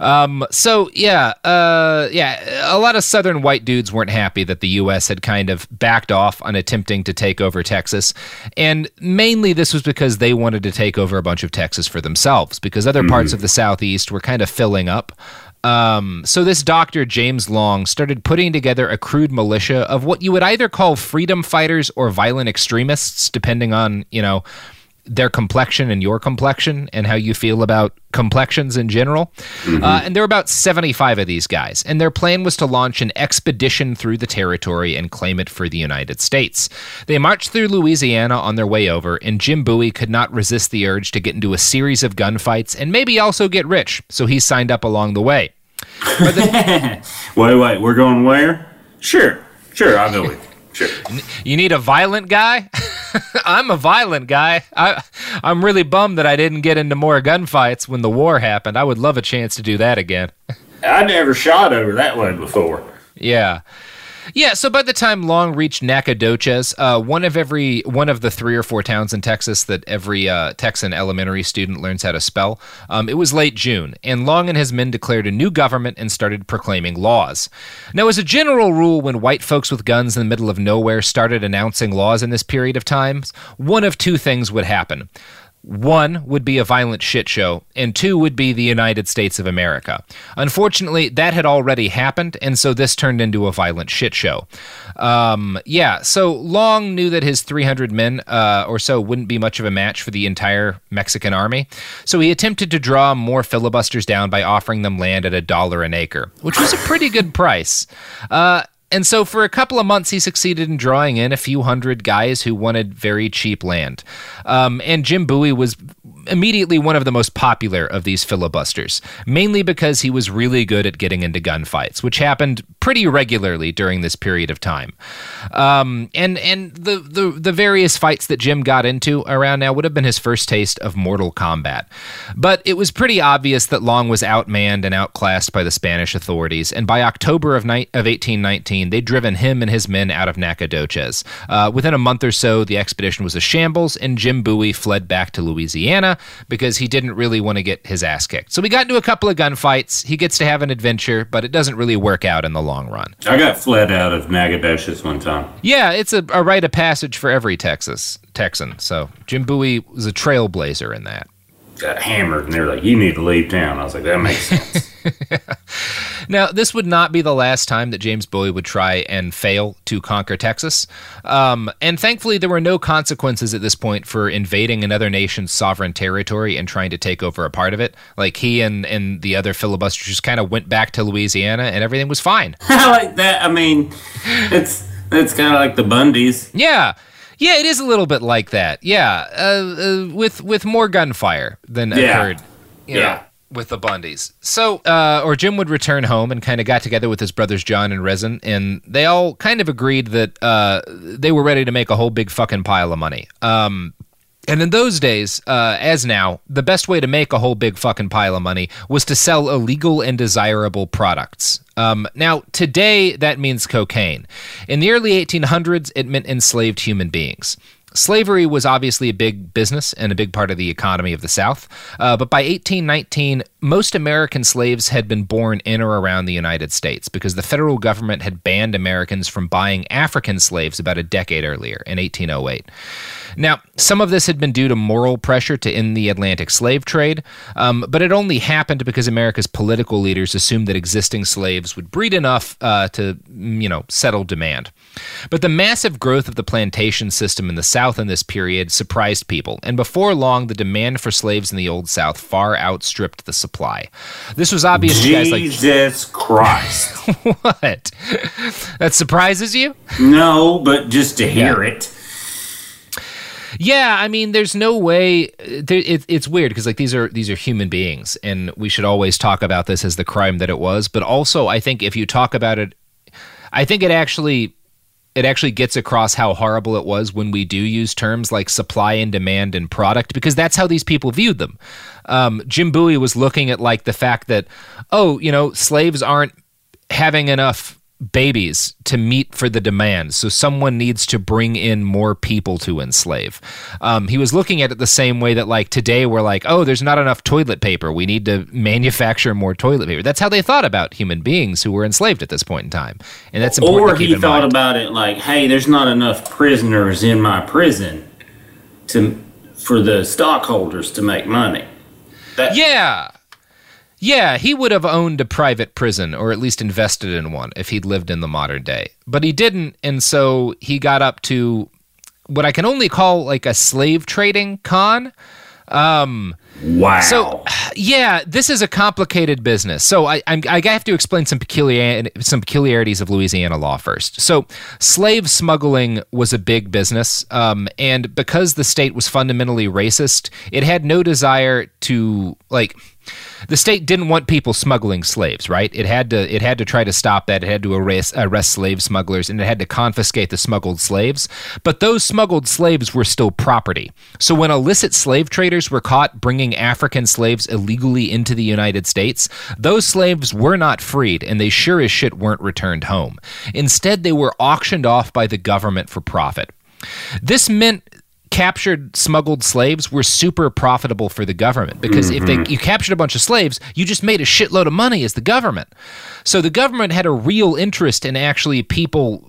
Um, so yeah, uh, yeah, a lot of Southern white dudes weren't happy that the U.S. had kind of backed off on attempting to take over Texas, and mainly this was because they wanted to take over a bunch of Texas for themselves because other mm-hmm. parts of the Southeast were kind of filling up. Um, so this doctor, James Long, started putting together a crude militia of what you would either call freedom fighters or violent extremists, depending on, you know, their complexion and your complexion and how you feel about complexions in general. Mm-hmm. Uh, and there were about 75 of these guys. And their plan was to launch an expedition through the territory and claim it for the United States. They marched through Louisiana on their way over, and Jim Bowie could not resist the urge to get into a series of gunfights and maybe also get rich. So he signed up along the way. *laughs* The- wait, wait, we're going where? Sure, sure, I'll go with you. Sure. You need a violent guy? *laughs* I'm a violent guy. I, I'm really bummed that I didn't get into more gunfights when the war happened. I would love a chance to do that again. I never shot over that way before. Yeah. Yeah, so by the time Long reached Nacogdoches, uh, one of every one of the three or four towns in Texas that every uh, Texan elementary student learns how to spell, um, it was late June, and Long and his men declared a new government and started proclaiming laws. Now, as a general rule, when white folks with guns in the middle of nowhere started announcing laws in this period of time, one of two things would happen. One would be a violent shit show, and two would be the United States of America. Unfortunately, that had already happened, and so this turned into a violent shit show. Um, yeah, so Long knew that his 300 men uh, or so wouldn't be much of a match for the entire Mexican army, so he attempted to draw more filibusters down by offering them land at a dollar an acre, which was a pretty good price. Uh, and so for a couple of months, he succeeded in drawing in a few hundred guys who wanted very cheap land. Um, and Jim Bowie was immediately one of the most popular of these filibusters, mainly because he was really good at getting into gunfights, which happened pretty regularly during this period of time. Um, and and the, the the various fights that Jim got into around now would have been his first taste of mortal combat. But it was pretty obvious that Long was outmanned and outclassed by the Spanish authorities, and by October of, ni- of 1819, they'd driven him and his men out of Nacogdoches. Uh, within a month or so, the expedition was a shambles, and Jim Bowie fled back to Louisiana because he didn't really want to get his ass kicked. So we got into a couple of gunfights. He gets to have an adventure, but it doesn't really work out in the long run. I got fled out of Nacogdoches one time. Yeah, it's a, a rite of passage for every Texas Texan. So Jim Bowie was a trailblazer in that. Got hammered, and they're like, "You need to leave town." I was like, "That makes sense." *laughs* Now, this would not be the last time that James Bowie would try and fail to conquer Texas. Um, and thankfully, there were no consequences at this point for invading another nation's sovereign territory and trying to take over a part of it. Like he and, and the other filibusters just kind of went back to Louisiana and everything was fine. *laughs* I like that. I mean, it's it's kind of like the Bundys. Yeah. Yeah, it is a little bit like that. Yeah, uh, uh, with with more gunfire than Yeah. occurred. you know, Yeah. with the Bundys. So, uh, or Jim would return home and kind of got together with his brothers John and Rezin, and they all kind of agreed that uh, they were ready to make a whole big fucking pile of money. Um, and in those days, uh, as now, the best way to make a whole big fucking pile of money was to sell illegal and desirable products. Um, now, today, that means cocaine. In the early 1800s, it meant enslaved human beings. Slavery was obviously a big business and a big part of the economy of the South, uh, but by 1819, most American slaves had been born in or around the United States because the federal government had banned Americans from buying African slaves about a decade earlier, in 1808. Now, some of this had been due to moral pressure to end the Atlantic slave trade, um, but it only happened because America's political leaders assumed that existing slaves would breed enough uh, to, you know, settle demand. But the massive growth of the plantation system in the South in this period surprised people, and before long, the demand for slaves in the Old South far outstripped the supply. This was obvious to guys like Jesus Christ. *laughs* what? That surprises you? No, but just to hear it. Yeah, I mean, there's no way. It's weird because like these are these are human beings, and we should always talk about this as the crime that it was. But also, I think if you talk about it, I think it actually it actually gets across how horrible it was when we do use terms like supply and demand and product because that's how these people viewed them. Um, Jim Bowie was looking at like the fact that oh, you know, slaves aren't having enough babies to meet for the demand. So someone needs to bring in more people to enslave. Um, he was looking at it the same way that, like, today we're like, oh, there's not enough toilet paper. We need to manufacture more toilet paper. That's how they thought about human beings who were enslaved at this point in time. And that's important Or he thought mind. about it like, hey, there's not enough prisoners in my prison to for the stockholders to make money. That, yeah. Yeah, he would have owned a private prison or at least invested in one if he'd lived in the modern day. But he didn't, and so he got up to what I can only call like a slave trading con. Um, wow. So, yeah, this is a complicated business. So I, I'm, I have to explain some peculiar some peculiarities of Louisiana law first. So, slave smuggling was a big business, um, and because the state was fundamentally racist, it had no desire to like the state didn't want people smuggling slaves, right? It had to it had to try to stop that. It had to arrest, arrest slave smugglers and it had to confiscate the smuggled slaves. But those smuggled slaves were still property. So when illicit slave traders were caught bringing African slaves illegally into the United States, those slaves were not freed and they sure as shit weren't returned home. Instead, they were auctioned off by the government for profit. This meant captured smuggled slaves were super profitable for the government because if they Mhm. you captured a bunch of slaves you just made a shitload of money as the government so the government had a real interest in actually people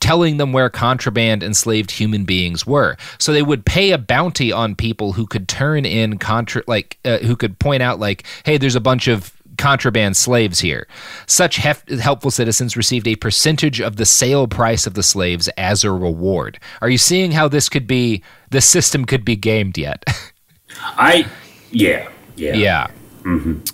telling them where contraband enslaved human beings were so they would pay a bounty on people who could turn in contra like uh, who could point out like hey there's a bunch of contraband slaves here. Such hef- helpful citizens received a percentage of the sale price of the slaves as a reward. Are you seeing how this could be, the system could be gamed yet? *laughs* I, yeah, yeah. Yeah.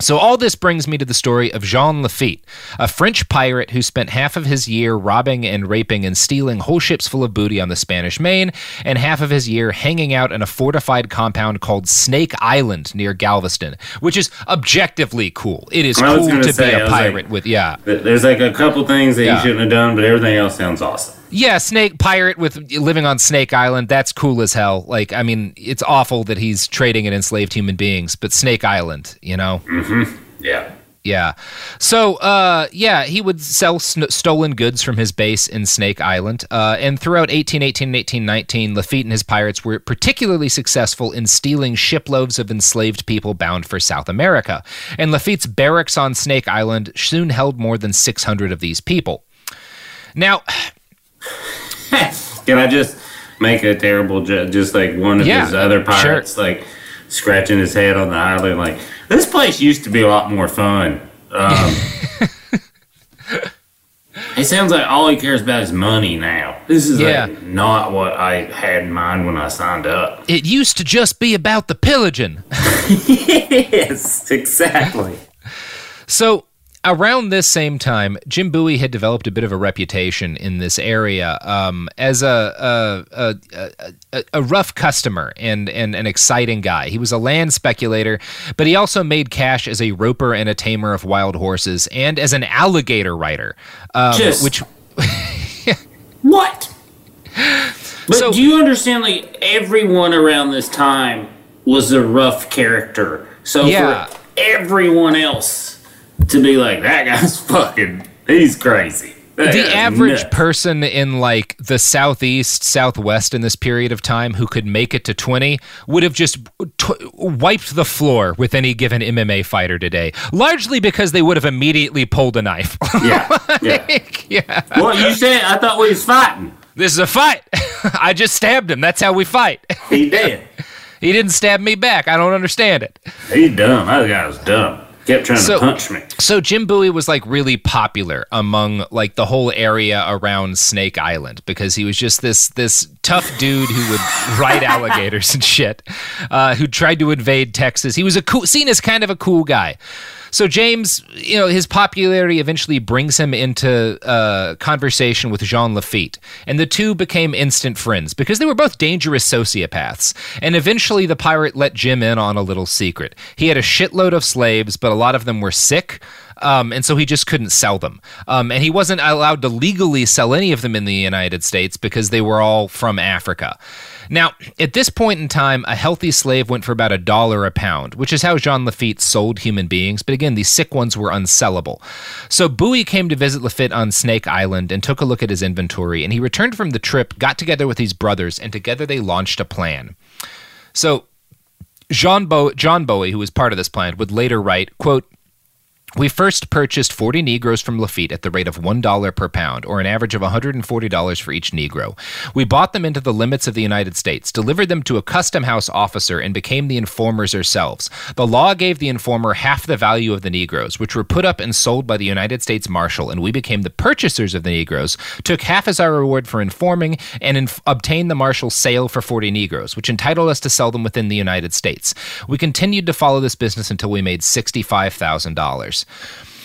So, all this brings me to the story of Jean Lafitte, a French pirate who spent half of his year robbing and raping and stealing whole ships full of booty on the Spanish Main, and half of his year hanging out in a fortified compound called Snake Island near Galveston, which is objectively cool. It is cool gonna say, be a was like- pirate with, yeah. There's like a couple things that Yeah. you shouldn't have done, but everything else sounds awesome. Yeah, Snake Pirate with living on Snake Island. That's cool as hell. Like, I mean, it's awful that he's trading in enslaved human beings, but Snake Island, you know? Mm-hmm. Yeah. Yeah. So, uh, yeah, he would sell sn- stolen goods from his base in Snake Island. Uh, and throughout 1818 and 1819, Lafitte and his pirates were particularly successful in stealing shiploads of enslaved people bound for South America. And Lafitte's barracks on Snake Island soon held more than 600 of these people. Now, *laughs* Can I just make a terrible joke? Just like one of Yeah, his other pirates, like scratching his head on the island, like this place used to be a lot more fun. Um, *laughs* it sounds like all he cares about is money now. This is Yeah. like not what I had in mind when I signed up. it used to just be about the pillaging. *laughs* yes, exactly. So around this same time, Jim Bowie had developed a bit of a reputation in this area um, as a a, a, a a rough customer and, and an exciting guy. He was a land speculator, but he also made cash as a roper and a tamer of wild horses and as an alligator writer, um, Just- which *laughs* What? *laughs* But do you understand? Like everyone around this time was a rough character. So Yeah. for everyone else to be like that guy's *laughs* fucking, he's crazy. That the average nuts." person in like the southeast southwest in this period of time who could make it to 20 would have just t- wiped the floor with any given mma fighter today largely because they would have immediately pulled a knife *laughs* yeah, yeah. yeah. What you said? I thought we was fighting. this is a fight *laughs* i just stabbed him that's how we fight He did. he didn't stab me back i don't understand it He's dumb. That guy was dumb. Kept trying So- to punch me. So Jim Bowie was like really popular among like the whole area around Snake Island because he was just this this tough dude who would ride *laughs* alligators and shit, uh, who tried to invade Texas. He was a cool, seen as kind of a cool guy. So James, you know, his popularity eventually brings him into uh, conversation with Jean Lafitte, and the two became instant friends because they were both dangerous sociopaths. And eventually, the pirate let Jim in on a little secret. He had a shitload of slaves, but a lot of them were sick. Um, and so he just couldn't sell them. Um, and he wasn't allowed to legally sell any of them in the United States because they were all from Africa. Now, at this point in time, a healthy slave went for about a dollar a pound, which is how Jean Lafitte sold human beings. But again, these sick ones were unsellable. So Bowie came to visit Lafitte on Snake Island and took a look at his inventory. And he returned from the trip, got together with his brothers, and together they launched a plan. So John, Bo- John Bowie, who was part of this plan, would later write, quote, we first purchased 40 Negroes from Lafitte at the rate of $1 per pound, or an average of $140 for each Negro. We bought them into the limits of the United States, delivered them to a custom house officer, and became the informers ourselves. The law gave the informer half the value of the Negroes, which were put up and sold by the United States Marshal, and we became the purchasers of the Negroes, took half as our reward for informing, and inf- obtained the Marshal's sale for 40 Negroes, which entitled us to sell them within the United States. We continued to follow this business until we made $65,000.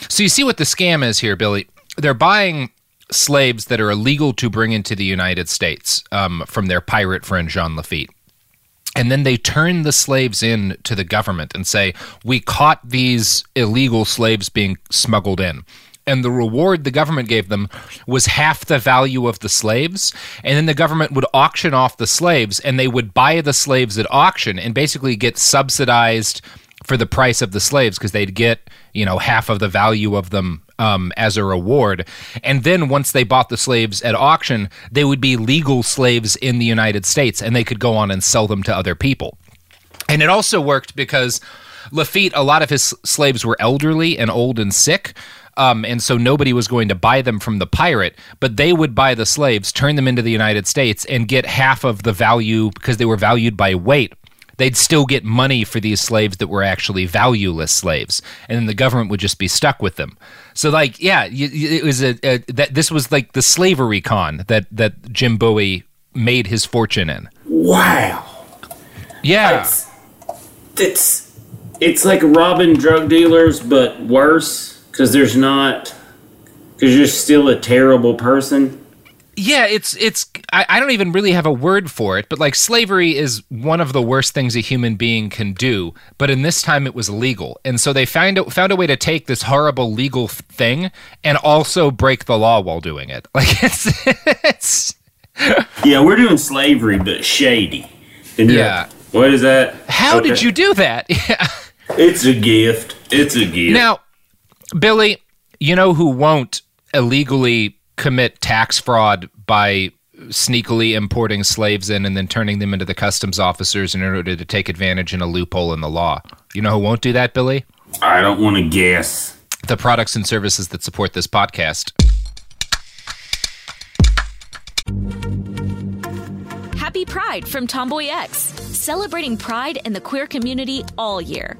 So you see what the scam is here, Billy. They're buying slaves that are illegal to bring into the United States um, from their pirate friend Jean Lafitte. And then they turn the slaves in to the government and say, We caught these illegal slaves being smuggled in. And the reward the government gave them was half the value of the slaves. And then the government would auction off the slaves and they would buy the slaves at auction and basically get subsidized for the price of the slaves because they'd get, you know, half of the value of them um, as a reward. And then once they bought the slaves at auction, they would be legal slaves in the United States and they could go on and sell them to other people. And it also worked because Lafitte, a lot of his slaves were elderly and old and sick. Um, and so nobody was going to buy them from the pirate, but they would buy the slaves, turn them into the United States, and get half of the value because they were valued by weight they'd still get money for these slaves that were actually valueless slaves, and then the government would just be stuck with them. So, like, yeah, it was a, a that this was like the slavery con that that Jim Bowie made his fortune in. Wow. Yeah, That's, that's it's like robbing drug dealers, but worse because there's not because you're still a terrible person. Yeah, it's it's I, I don't even really have a word for it, but like slavery is one of the worst things a human being can do. But in this time, it was legal, and so they found a, found a way to take this horrible legal thing and also break the law while doing it. *laughs* Like it's it's yeah, we're doing slavery, but shady. And Yeah. what is that? How did you do that? *laughs* Yeah. It's a gift. It's a gift. Now, Billy, you know who won't illegally commit tax fraud by sneakily importing slaves in and then turning them into the customs officers in order to take advantage in a loophole in the law? You know who won't do that, Billy? I don't want to guess. The products and services that support this podcast. Happy Pride from TomboyX, celebrating pride and the queer community all year.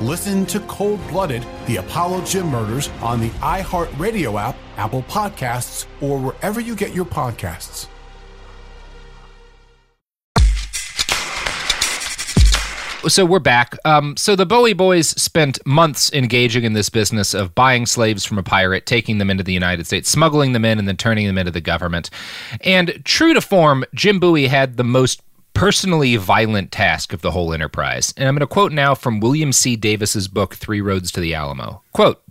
Listen to Cold Blooded, The Apollo Gym Murders on the iHeartRadio app, Apple Podcasts, or wherever you get your podcasts. so we're back. Um, so the Bowie boys spent months engaging in this business of buying slaves from a pirate, taking them into the United States, smuggling them in, and then turning them into the government. And true to form, Jim Bowie had the most personally violent task of the whole enterprise. And I'm going to quote now from William C. Davis's book Three Roads to the Alamo. Quote,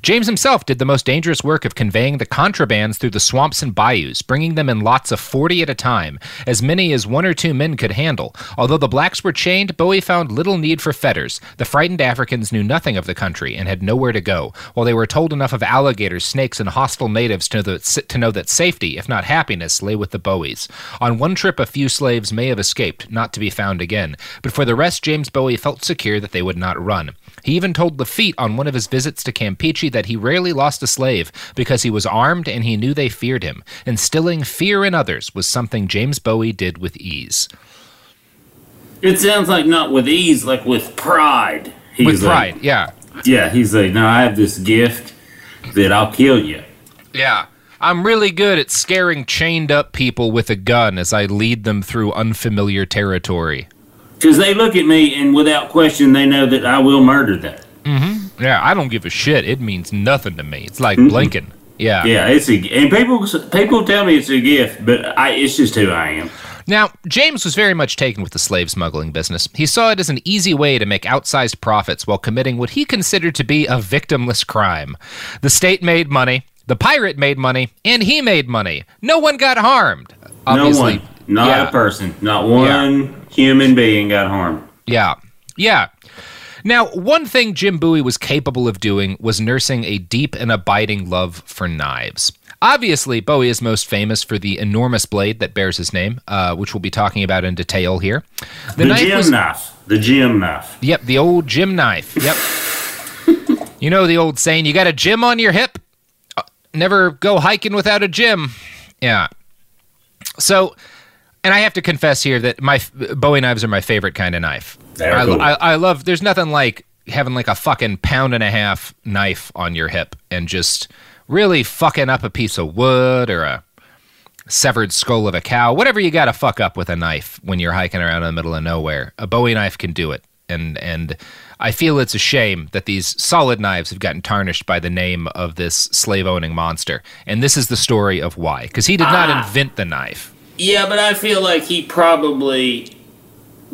James himself did the most dangerous work of conveying the contrabands through the swamps and bayous, bringing them in lots of 40 at a time, as many as one or two men could handle. Although the blacks were chained, Bowie found little need for fetters. The frightened Africans knew nothing of the country and had nowhere to go, while they were told enough of alligators, snakes, and hostile natives to know that, to know that safety, if not happiness, lay with the Bowies. On one trip, a few slaves may have escaped, not to be found again, but for the rest, James Bowie felt secure that they would not run. He even told Lafitte on one of his visits to Campeche that he rarely lost a slave because he was armed and he knew they feared him. Instilling fear in others was something James Bowie did with ease. It sounds like not with ease, like with pride. He's with like- pride, yeah. Yeah, he's like, no, I have this gift that I'll kill you. Yeah. I'm really good at scaring chained up people with a gun as I lead them through unfamiliar territory. Because they look at me and without question, they know that I will murder them. Mm-hmm. Yeah, I don't give a shit. It means nothing to me. It's like Mhm. blinking. Yeah. Yeah, it's a and people people tell me it's a gift, but I it's just who I am. Now, James was very much taken with the slave smuggling business. He saw it as an easy way to make outsized profits while committing what he considered to be a victimless crime. The state made money, the pirate made money, and he made money. No one got harmed. Obviously, no one, not yeah. a person, not one human being got harmed. Yeah. Yeah. Now, one thing Jim Bowie was capable of doing was nursing a deep and abiding love for knives. Obviously, Bowie is most famous for the enormous blade that bears his name, uh, which we'll be talking about in detail here. The, Jim knife. The Jim knife. Yep, the old Jim knife. Yep. *laughs* you know the old saying, you got a Jim on your hip? Uh, never go hiking without a Jim. Yeah. So, and I have to confess here that my Bowie knives are my favorite kind of knife. I, cool. I, I love. There's nothing like having like a fucking pound and a half knife on your hip and just really fucking up a piece of wood or a severed skull of a cow, whatever you got to fuck up with a knife when you're hiking around in the middle of nowhere. A Bowie knife can do it, and and I feel it's a shame that these solid knives have gotten tarnished by the name of this slave owning monster. And this is the story of why, because he did not Ah. invent the knife. Yeah, but I feel like he probably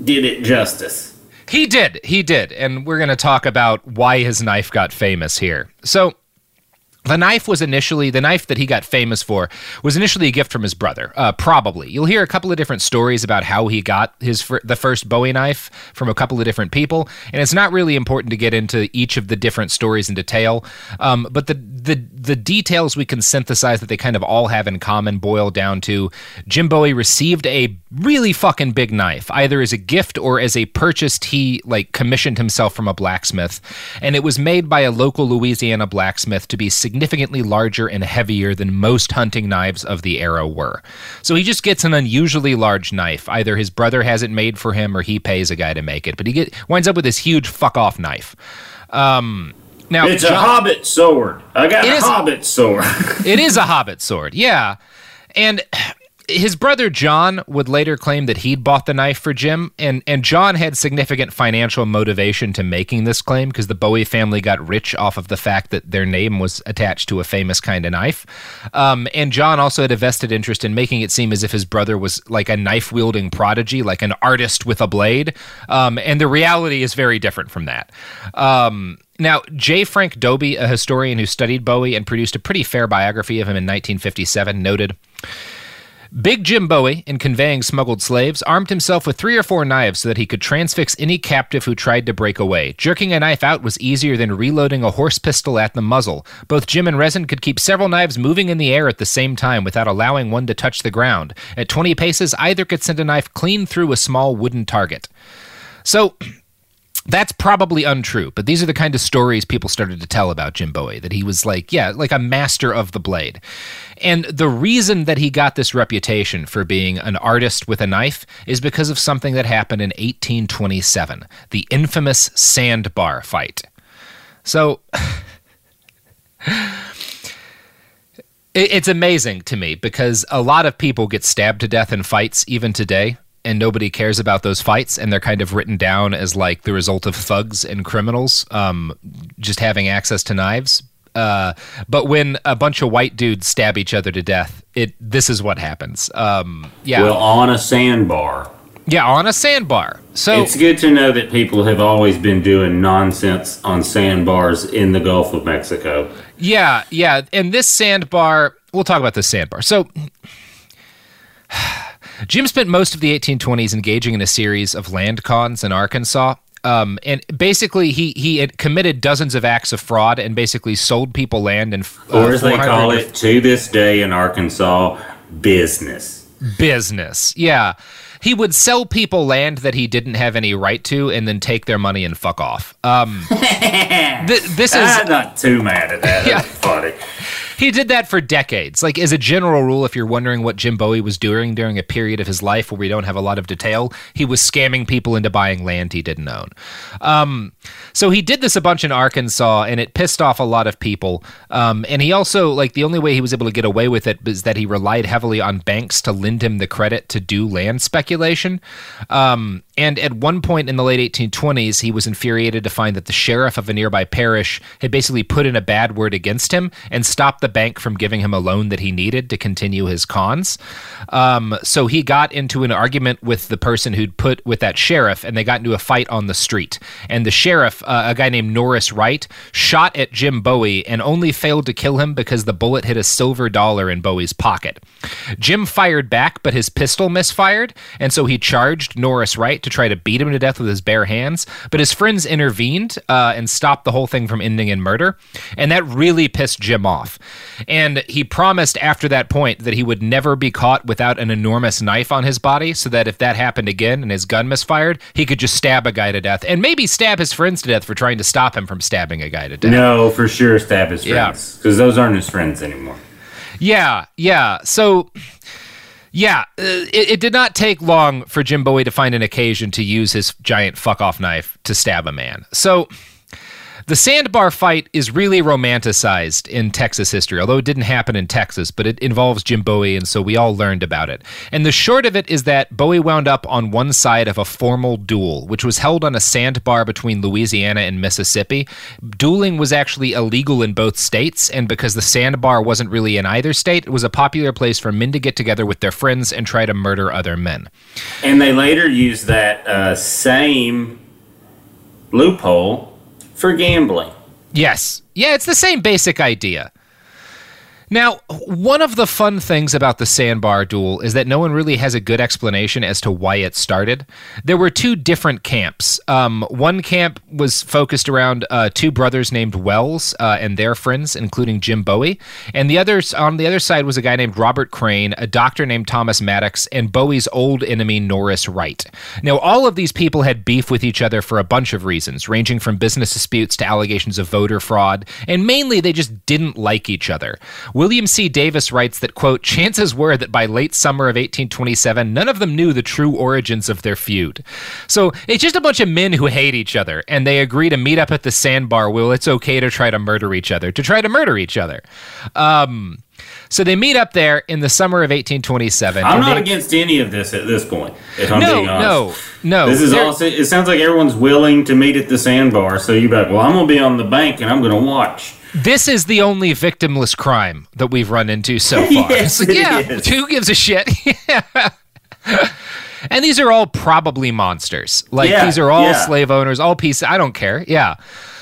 did it justice. He did. He did. And we're going to talk about why his knife got famous here. So, the knife was initially the knife that he got famous for was initially a gift from his brother. Uh, probably you'll hear a couple of different stories about how he got his fir- the first Bowie knife from a couple of different people, and it's not really important to get into each of the different stories in detail. Um, but the the the details we can synthesize that they kind of all have in common boil down to Jim Bowie received a really fucking big knife, either as a gift or as a purchased. He like commissioned himself from a blacksmith, and it was made by a local Louisiana blacksmith to be significantly larger and heavier than most hunting knives of the era were. So he just gets an unusually large knife. Either his brother has it made for him or he pays a guy to make it, but he get winds up with this huge fuck off knife. Um, now it's a hobbit sword. I got a is- hobbit sword. *laughs* it is a hobbit sword, yeah. And his brother John would later claim that he'd bought the knife for Jim, and, and John had significant financial motivation to making this claim because the Bowie family got rich off of the fact that their name was attached to a famous kind of knife. Um, and John also had a vested interest in making it seem as if his brother was like a knife wielding prodigy, like an artist with a blade. Um, and the reality is very different from that. Um, now, J. Frank Dobie, a historian who studied Bowie and produced a pretty fair biography of him in 1957, noted Big Jim Bowie, in conveying smuggled slaves, armed himself with three or four knives so that he could transfix any captive who tried to break away. Jerking a knife out was easier than reloading a horse pistol at the muzzle. Both Jim and Rezin could keep several knives moving in the air at the same time without allowing one to touch the ground. At 20 paces, either could send a knife clean through a small wooden target. So, *clears throat* that's probably untrue, but these are the kind of stories people started to tell about Jim Bowie that he was like, yeah, like a master of the blade. And the reason that he got this reputation for being an artist with a knife is because of something that happened in 1827, the infamous sandbar fight. So *sighs* it's amazing to me because a lot of people get stabbed to death in fights even today and nobody cares about those fights and they're kind of written down as like the result of thugs and criminals um, just having access to knives uh, but when a bunch of white dudes stab each other to death it this is what happens um, yeah Well, on a sandbar. Yeah, on a sandbar. So it's good to know that people have always been doing nonsense on sandbars in the Gulf of Mexico. Yeah, yeah. And this sandbar, we'll talk about this sandbar. So Jim spent most of the 1820s engaging in a series of land cons in Arkansas. Um, and basically, he he had committed dozens of acts of fraud and basically sold people land and uh, or as they call it to this day in Arkansas, business. business. Yeah. He would sell people land that he didn't have any right to and then take their money and fuck off. Um, *laughs* th- this is I'm not too mad at that. *laughs* Yeah. That's funny. He did that for decades. Like, as a general rule, if you're wondering what Jim Bowie was doing during a period of his life where we don't have a lot of detail, he was scamming people into buying land he didn't own. Um, so he did this a bunch in Arkansas, and it pissed off a lot of people. Um, and he also, like, the only way he was able to get away with it is that he relied heavily on banks to lend him the credit to do land speculation. Um, and at one point in the late 1820s, he was infuriated to find that the sheriff of a nearby parish had basically put in a bad word against him and stopped the bank from giving him a loan that he needed to continue his cons. Um, so he got into an argument with the person who'd put with that sheriff, and they got into a fight on the street. And the sheriff, uh, a guy named Norris Wright, shot at Jim Bowie and only failed to kill him because the bullet hit a silver dollar in Bowie's pocket. Jim fired back, but his pistol misfired, and so he charged Norris Wright to try to beat him to death with his bare hands. But his friends intervened uh, and stopped the whole thing from ending in murder, and that really pissed Jim off. And he promised after that point that he would never be caught without an enormous knife on his body, so that if that happened again and his gun misfired, he could just stab a guy to death and maybe stab his friends to death for trying to stop him from stabbing a guy to death. No, for sure, stab his friends because those aren't his friends anymore. Yeah, yeah. So, yeah, uh, it, it did not take long for Jim Bowie to find an occasion to use his giant fuck off knife to stab a man. So, the sandbar fight is really romanticized in Texas history, although it didn't happen in Texas, but it involves Jim Bowie, and so we all learned about it. And the short of it is that Bowie wound up on one side of a formal duel, which was held on a sandbar between Louisiana and Mississippi. Dueling was actually illegal in both states, and because the sandbar wasn't really in either state, it was a popular place for men to get together with their friends and try to murder other men. And they later used that uh, same loophole for gambling. Yes. Yeah, it's the same basic idea. Now, one of the fun things about the sandbar duel is that no one really has a good explanation as to why it started. There were two different camps. Um, one camp was focused around uh, two brothers named Wells uh, and their friends, including Jim Bowie, and the others on the other side was a guy named Robert Crain, a doctor named Thomas Maddox, and Bowie's old enemy Norris Wright. Now, all of these people had beef with each other for a bunch of reasons, ranging from business disputes to allegations of voter fraud, and mainly they just didn't like each other. William C. Davis writes that, quote, chances were that by late summer of 1827, none of them knew the true origins of their feud. So it's just a bunch of men who hate each other, and they agree to meet up at the sandbar where it's okay to try to murder each other, to try to murder each other. Um, so they meet up there in the summer of 1827. I'm not they- against any of this at this point. If I'm No, being honest. no, no. This is all. It sounds like everyone's willing to meet at the sandbar. So you're like, well, I'm gonna be on the bank and I'm gonna watch. This is the only victimless crime that we've run into so *laughs* far. Yes, like, yeah, is. who gives a shit? *laughs* and these are all probably monsters. Like Yeah, these are all yeah. slave owners, all pieces. I don't care. Yeah.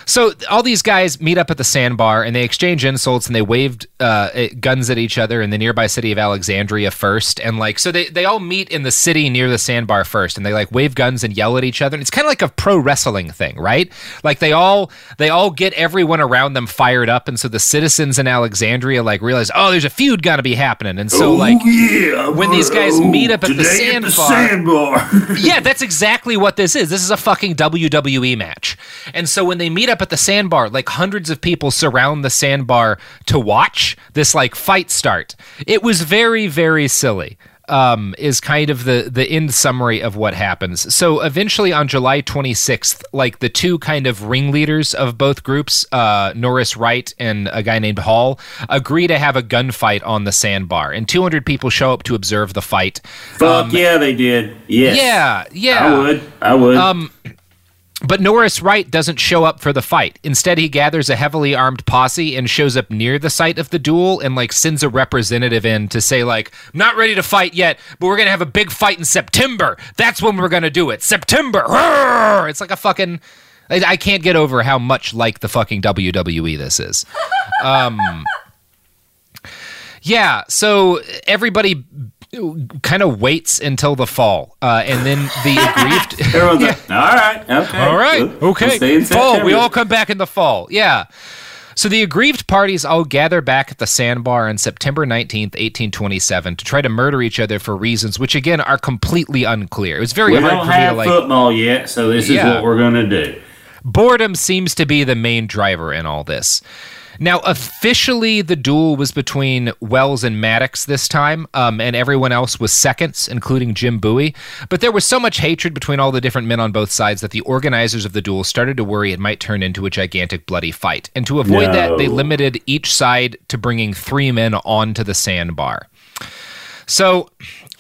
So all these guys meet up at the sandbar and they exchange insults and they waved uh, eh, guns at each other in the nearby city of Alexandria first. And like, so they, they all meet in the city near the sandbar first and they like wave guns and yell at each other. And it's kind of like a pro wrestling thing, right? Like they all, they all get everyone around them fired up. And so the citizens in Alexandria like realize, oh, there's a feud gonna be happening. And so Oh, like, yeah, when these guys bro. meet up at the Today at the sandbar, sandbar. *laughs* yeah, that's exactly what this is. This is a fucking WWE match. And so when they meet up at the sandbar, like hundreds of people surround the sandbar to watch this like fight start. It was very, very silly. Um, is kind of the the end summary of what happens. So eventually, on July 26th, like the two kind of ringleaders of both groups, uh, Norris Wright and a guy named Hall, agree to have a gunfight on the sandbar, and 200 people show up to observe the fight. Fuck yeah, they did. Yes. Yeah, yeah. I would. I would. Um, But Norris Wright doesn't show up for the fight. Instead, he gathers a heavily armed posse and shows up near the site of the duel and like sends a representative in to say like, "I'm not ready to fight yet, but we're gonna have a big fight in September. That's when we're gonna do it. September." It's like a fucking. I, I can't get over how much like the fucking WWE this is. Um, *laughs* yeah, so everybody kind of waits until the fall, uh, and then the *laughs* aggrieved. *laughs* Everyone's like, *laughs* all right, okay, All right, we'll- we'll okay. fall. We all come back in the fall. Yeah. So the aggrieved parties all gather back at the sandbar on September 19th, 1827 to try to murder each other for reasons which again are completely unclear. It was very we hard don't for me to like football yet, so this Yeah. is what we're gonna do. boredom seems to be the main driver in all this. Now, officially, the duel was between Wells and Maddox this time, um, and everyone else was seconds, including Jim Bowie. But there was so much hatred between all the different men on both sides that the organizers of the duel started to worry it might turn into a gigantic bloody fight. And to avoid that, they limited each side to bringing three men onto the sandbar. So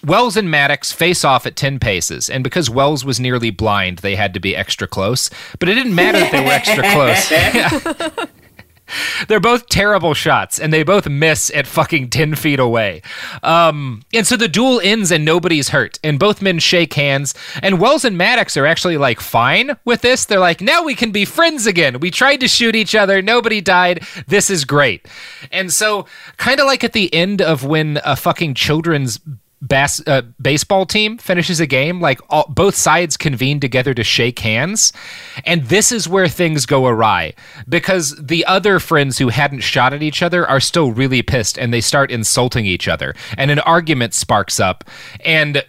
Wells and Maddox face off at 10 paces, and because Wells was nearly blind, they had to be extra close. But it didn't matter that they were extra close. *laughs* They're both terrible shots, and they both miss at fucking 10 feet away. Um, and so the duel ends, and nobody's hurt, and both men shake hands. And Wells and Maddox are actually like fine with this. They're like, now we can be friends again. We tried to shoot each other, nobody died. This is great. And so, kind of like at the end of when a fucking children's bas- uh, baseball team finishes a game, like all, both sides convene together to shake hands. And this is where things go awry because the other friends who hadn't shot at each other are still really pissed and they start insulting each other. And an argument sparks up. And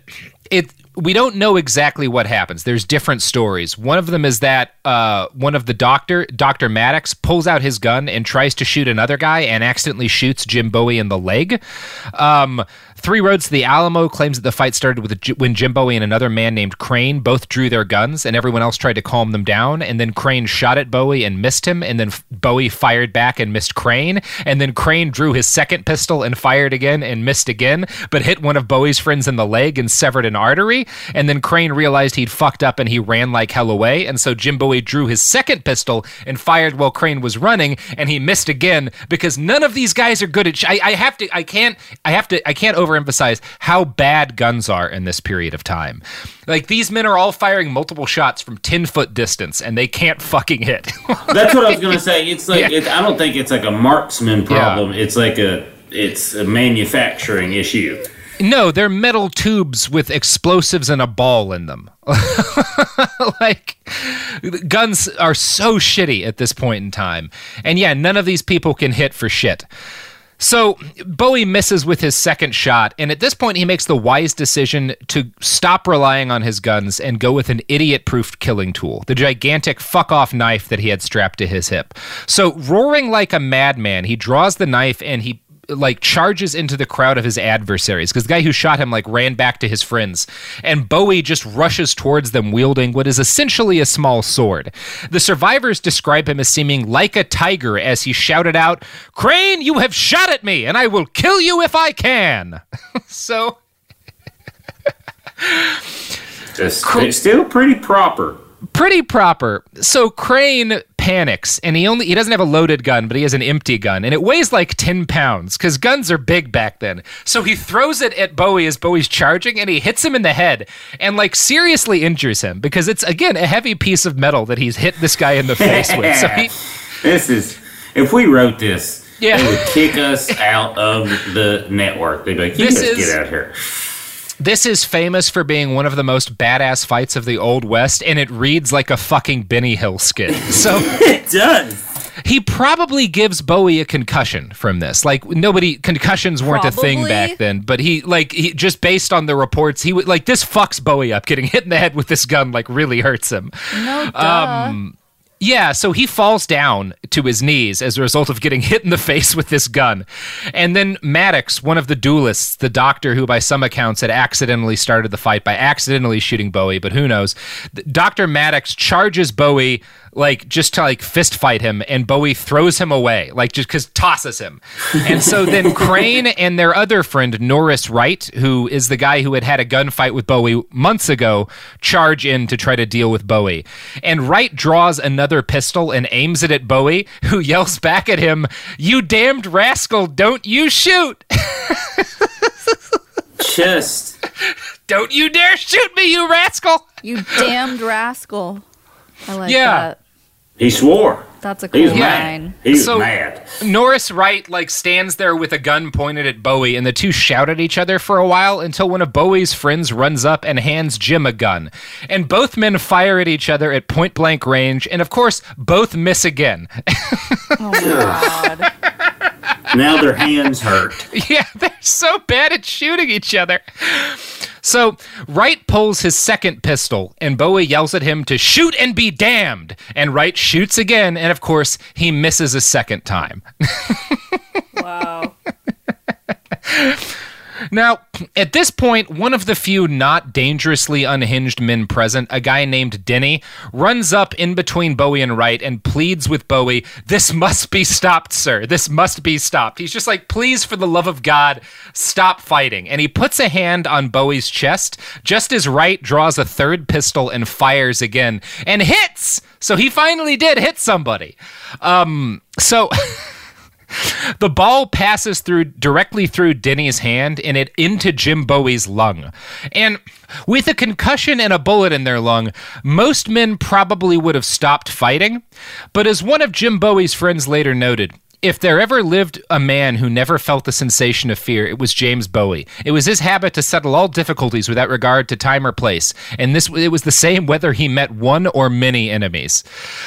it. We don't know exactly what happens. There's different stories. One of them is that uh, one of the doctor, Dr. Maddox, pulls out his gun and tries to shoot another guy and accidentally shoots Jim Bowie in the leg. Um, Three Roads to the Alamo claims that the fight started with when Jim Bowie and another man named Crain both drew their guns, and everyone else tried to calm them down. And then Crain shot at Bowie and missed him, and then Bowie fired back and missed Crain. And then Crain drew his second pistol and fired again and missed again, but hit one of Bowie's friends in the leg and severed an artery. And then Crain realized he'd fucked up and he ran like hell away. And so Jim Bowie drew his second pistol and fired while Crain was running, and he missed again because none of these guys are good at. Sh- I, I have to. I can't. I have to. I can't overemphasize how bad guns are in this period of time. Like these men are all firing multiple shots from ten foot distance, and they can't fucking hit. *laughs* That's what I was gonna say. It's like Yeah. it, I don't think it's like a marksman problem. It's like a it's a manufacturing issue. No, they're metal tubes with explosives and a ball in them. *laughs* like guns are so shitty at this point in time. And yeah, none of these people can hit for shit. So Bowie misses with his second shot, and at this point, he makes the wise decision to stop relying on his guns and go with an idiot proofed killing tool the gigantic fuck off knife that he had strapped to his hip. So, roaring like a madman, he draws the knife and he like charges into the crowd of his adversaries because the guy who shot him like ran back to his friends and bowie just rushes towards them wielding what is essentially a small sword the survivors describe him as seeming like a tiger as he shouted out crain you have shot at me and i will kill you if i can *laughs* so Just it's still pretty proper. pretty proper. So Crain panics, and he only he doesn't have a loaded gun, but he has an empty gun, and it weighs like ten pounds because guns are big back then. So he throws it at Bowie as Bowie's charging, and he hits him in the head and like seriously injures him because it's again a heavy piece of metal that he's hit this guy in the face with. So he *laughs* this is if we wrote this, Yeah. they would kick us *laughs* out of the network. They'd be like, "You This guys is- get out of here." This is famous for being one of the most badass fights of the Old West, and it reads like a fucking Benny Hill skit. *laughs* So it does. He probably gives Bowie a concussion from this. Like nobody concussions weren't a thing back then, but he like he just based on the reports, he would like this fucks Bowie up. Getting hit in the head with this gun like really hurts him. No, duh. Um, yeah, so he falls down to his knees as a result of getting *laughs* hit in the face with this gun. And then Maddox, one of the duelists, the doctor who by some accounts had accidentally started the fight by accidentally shooting Bowie, but who knows? Dr. Maddox charges Bowie like just to like fist fight him, and Bowie throws him away, like just because tosses him. And so then *laughs* Crain and their other friend Norris Wright, who is the guy who had had a gunfight with Bowie months ago, charge in to try to deal with Bowie. And Wright draws another pistol and aims it at Bowie, who yells back at him, "You damned rascal! Don't you shoot!" *laughs* Just *laughs* don't you dare shoot me, you rascal! You damned rascal. I like Yeah. that. he swore. That's a He cool was mad. line. He was So- mad. Norris Wright like stands there with a gun pointed at Bowie, and the two shout at each other for a while until one of Bowie's friends runs up and hands Jim a gun. And both men fire at each other at point blank range, and of course, both miss again. *laughs* Oh my god. Now their hands hurt. *laughs* yeah, they're so bad at shooting each other. So Wright pulls his second pistol, and Bowie yells at him to shoot and be damned. And Wright shoots again, and of course, he misses a second time. *laughs* Wow. Now, at this point, one of the few not dangerously unhinged men present, a guy named Denny, runs up in between Bowie and Wright and pleads with Bowie, This must be stopped, sir. This must be stopped. He's just like, Please, for the love of God, stop fighting. And he puts a hand on Bowie's chest just as Wright draws a third pistol and fires again and hits. So he finally did hit somebody. Um, so. *laughs* The ball passes through directly through Denny's hand and it into Jim Bowie's lung. And with a concussion and a bullet in their lung, most men probably would have stopped fighting. But as one of Jim Bowie's friends later noted, if there ever lived a man who never felt the sensation of fear, it was James Bowie. It was his habit to settle all difficulties without regard to time or place, and this it was the same whether he met one or many enemies.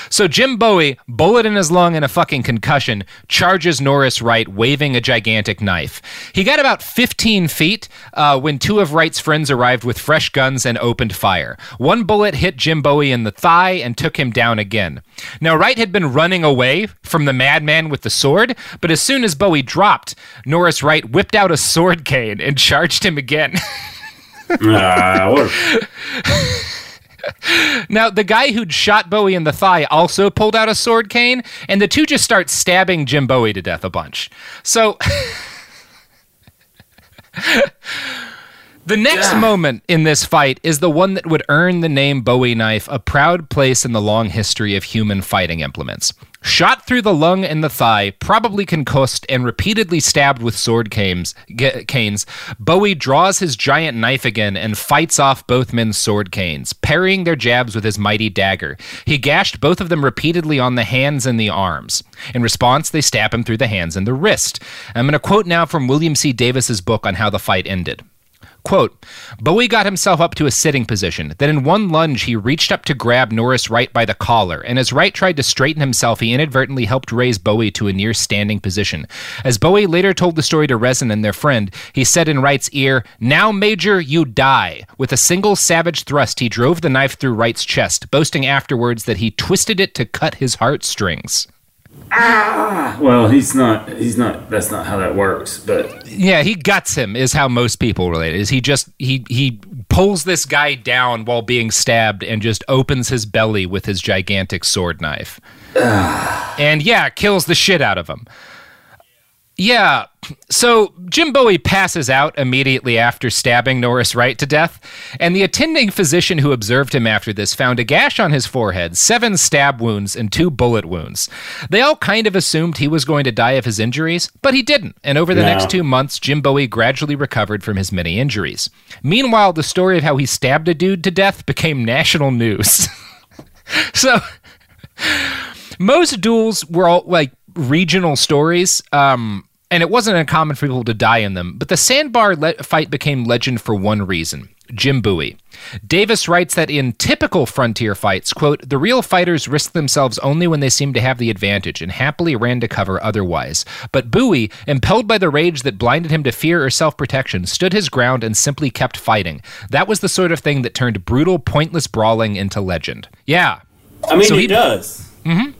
So Jim Bowie, bullet in his lung and a fucking concussion, charges Norris Wright, waving a gigantic knife. He got about 15 feet uh, when two of Wright's friends arrived with fresh guns and opened fire. One bullet hit Jim Bowie in the thigh and took him down again. Now Wright had been running away from the madman with the sword, but as soon as Bowie dropped, Norris Wright whipped out a sword cane and charged him again. *laughs* Ah, what Now, the guy who'd shot Bowie in the thigh also pulled out a sword cane, and the two just start stabbing Jim Bowie to death a bunch. So. *laughs* The next moment in this fight is the one that would earn the name Bowie knife a proud place in the long history of human fighting implements. Shot through the lung and the thigh, probably concussed, and repeatedly stabbed with sword canes, canes, Bowie draws his giant knife again and fights off both men's sword canes, parrying their jabs with his mighty dagger. He gashed both of them repeatedly on the hands and the arms. In response, they stab him through the hands and the wrist. I'm going to quote now from William C. Davis's book on how the fight ended. Quote, Bowie got himself up to a sitting position. Then in one lunge, he reached up to grab Norris Wright by the collar, and as Wright tried to straighten himself, he inadvertently helped raise Bowie to a near standing position. As Bowie later told the story to Rezin and their friend, he said in Wright's ear, Now, Major, you die. With a single savage thrust, he drove the knife through Wright's chest, boasting afterwards that he twisted it to cut his heartstrings. Ah, well, he's not. He's not. That's not how that works. But Yeah, he guts him is how most people relate. is he just he he pulls this guy down while being stabbed and just opens his belly with his gigantic sword knife. and yeah, kills the shit out of him. Yeah, so Jim Bowie passes out immediately after stabbing Norris Wright to death, and the attending physician who observed him after this found a gash on his forehead, seven stab wounds, and two bullet wounds. They all kind of assumed he was going to die of his injuries, but he didn't, and over the No. next two months, Jim Bowie gradually recovered from his many injuries. Meanwhile, the story of how he stabbed a dude to death became national news. *laughs* so most duels were all like regional stories um and it wasn't uncommon for people to die in them but the sandbar le- fight became legend for one reason jim bowie. Davis writes that in typical frontier fights quote the real fighters risk themselves only when they seem to have the advantage and happily ran to cover otherwise. But bowie impelled by the rage that blinded him to fear or self-protection stood his ground and simply kept fighting. That was the sort of thing that turned brutal pointless brawling into legend. Yeah. I mean, So it he- does. Mhm.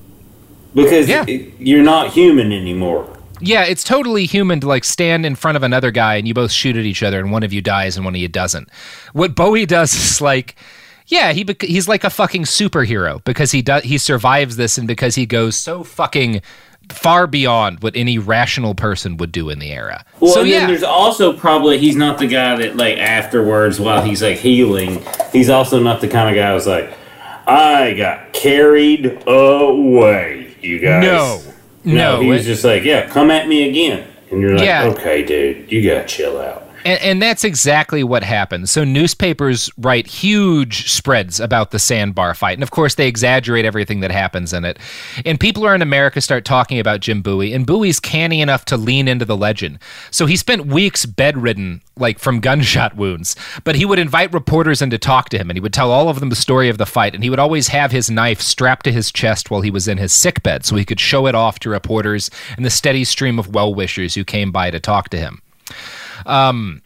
because it- you're not human anymore. Yeah, it's totally human to like stand in front of another guy and you both shoot at each other and one of you dies and one of you doesn't. What Bowie *laughs* does is like, Yeah, he bec- he's like a fucking superhero because he does he survives this and because he goes so fucking far beyond what any rational person would do in the era. Well, so and yeah, then there's also probably he's not the guy that like afterwards while he's like healing, he's also not the kind of guy who's like, I got carried away, you guys. No. No, No, he was it- just like, yeah, come at me again, and you're like, Yeah. okay, dude, you gotta chill out. And, and that's exactly what happened. So newspapers write huge spreads about the sandbar fight, and of course they exaggerate everything that happens in it. And people around America start talking about Jim Bowie, and Bowie's canny enough to lean into the legend. So he spent weeks bedridden, like from gunshot wounds. But he would invite reporters in to talk to him, and he would tell all of them the story of the fight. And he would always have his knife strapped to his chest while he was in his sick bed, so he could show it off to reporters and the steady stream of well wishers who came by to talk to him. Um,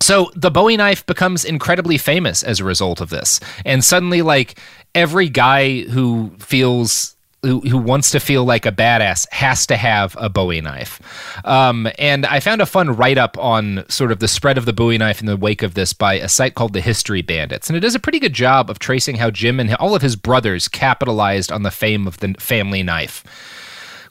so the Bowie knife becomes incredibly famous as a result of this. And suddenly, like, every guy who feels. Who, who wants to feel like a badass has to have a Bowie knife. Um, and I found a fun write up on sort of the spread of the Bowie knife in the wake of this by a site called the History Bandits. And it does a pretty good job of tracing how Jim and all of his brothers capitalized on the fame of the family knife.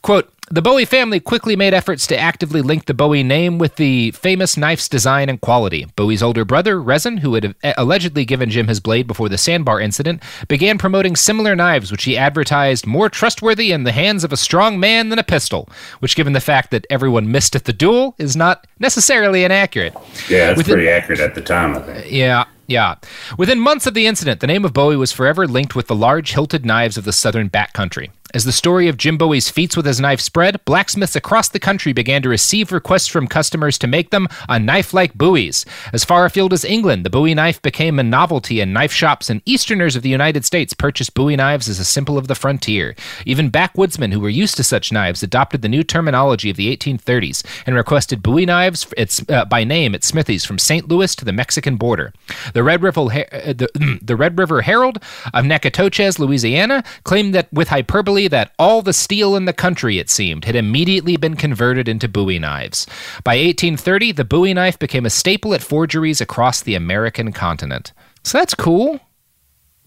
Quote, the Bowie family quickly made efforts to actively link the Bowie name with the famous knife's design and quality. Bowie's older brother, Rezin, who had allegedly given Jim his blade before the sandbar incident, began promoting similar knives, which he advertised more trustworthy in the hands of a strong man than a pistol, which, given the fact that everyone missed at the duel, is not necessarily inaccurate. Yeah, it's Within- pretty accurate at the time, I think. Yeah, yeah. Within months of the incident, the name of Bowie was forever linked with the large hilted knives of the southern backcountry. As the story of Jim Bowie's feats with his knife spread, blacksmiths across the country began to receive requests from customers to make them on knife like Bowies. As far afield as England, the Bowie knife became a novelty in knife shops, and Easterners of the United States purchased Bowie knives as a symbol of the frontier. Even backwoodsmen who were used to such knives adopted the new terminology of the 1830s and requested Bowie knives uh, by name at Smithies from St. Louis to the Mexican border. The Red River, uh, the, *clears throat* the Red River Herald of Nacogdoches, Louisiana, claimed that with hyperbole that all the steel in the country, it seemed, had immediately been converted into Bowie knives. By 1830, the Bowie knife became a staple at forgeries across the American continent. So that's cool.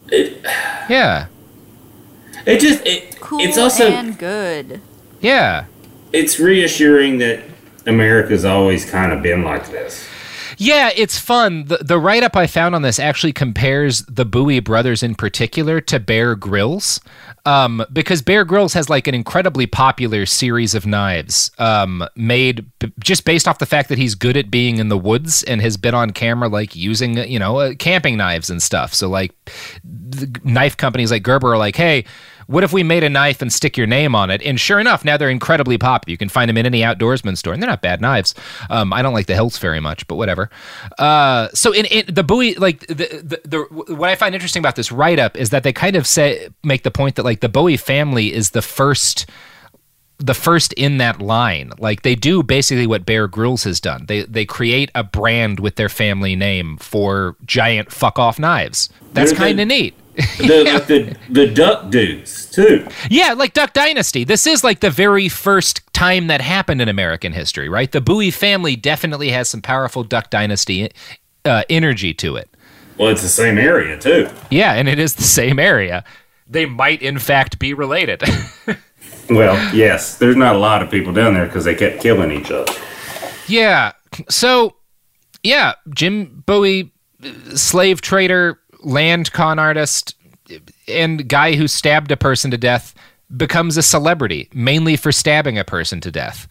It, yeah. It just it, Cool it's also and good. Yeah. it's reassuring that America's always kind of been like this. Yeah, it's fun. The, the write up I found on this actually compares the Bowie brothers in particular to Bear Grylls. Um, because Bear Grylls has like an incredibly popular series of knives um, made b- just based off the fact that he's good at being in the woods and has been on camera like using, you know, uh, camping knives and stuff. So, like, knife companies like Gerber are like, hey, what if we made a knife and stick your name on it? And sure enough, now they're incredibly popular. You can find them in any outdoorsman store, and they're not bad knives. Um, I don't like the hilts very much, but whatever. Uh, so in, in the Bowie, like the, the the what I find interesting about this write up is that they kind of say make the point that like the Bowie family is the first the first in that line. Like they do basically what Bear Grylls has done. They they create a brand with their family name for giant fuck off knives. That's kind of neat. *laughs* The, like the the duck dudes too. Yeah, like Duck Dynasty. This is like the very first time that happened in American history, right? The Bowie family definitely has some powerful Duck Dynasty uh, energy to it. Well, it's the same area too. Yeah, and it is the same area. They might, in fact, be related. *laughs* Well, yes, there's not a lot of people down there because they kept killing each other. yeah. So, yeah, Jim Bowie, uh, slave trader, land con artist, and guy who stabbed a person to death becomes a celebrity, mainly for stabbing a person to death.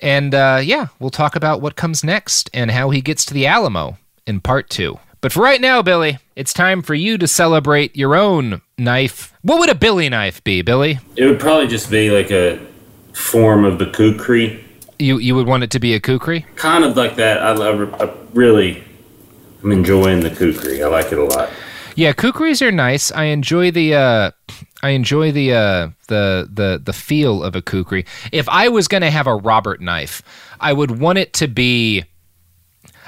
And uh, yeah, we'll talk about what comes next and how he gets to the Alamo in part two. But for right now, Billy, it's time for you to celebrate your own knife. What would a Billy knife be, Billy? It would probably just be like a form of the kukri, You you would want it to be a kukri? kind of like that. I, love, I really, I'm enjoying the kukri. I like it a lot. Yeah, kukris are nice. I enjoy the uh I enjoy the uh the the the feel of a kukri. If I was going to have a Robert knife, I would want it to be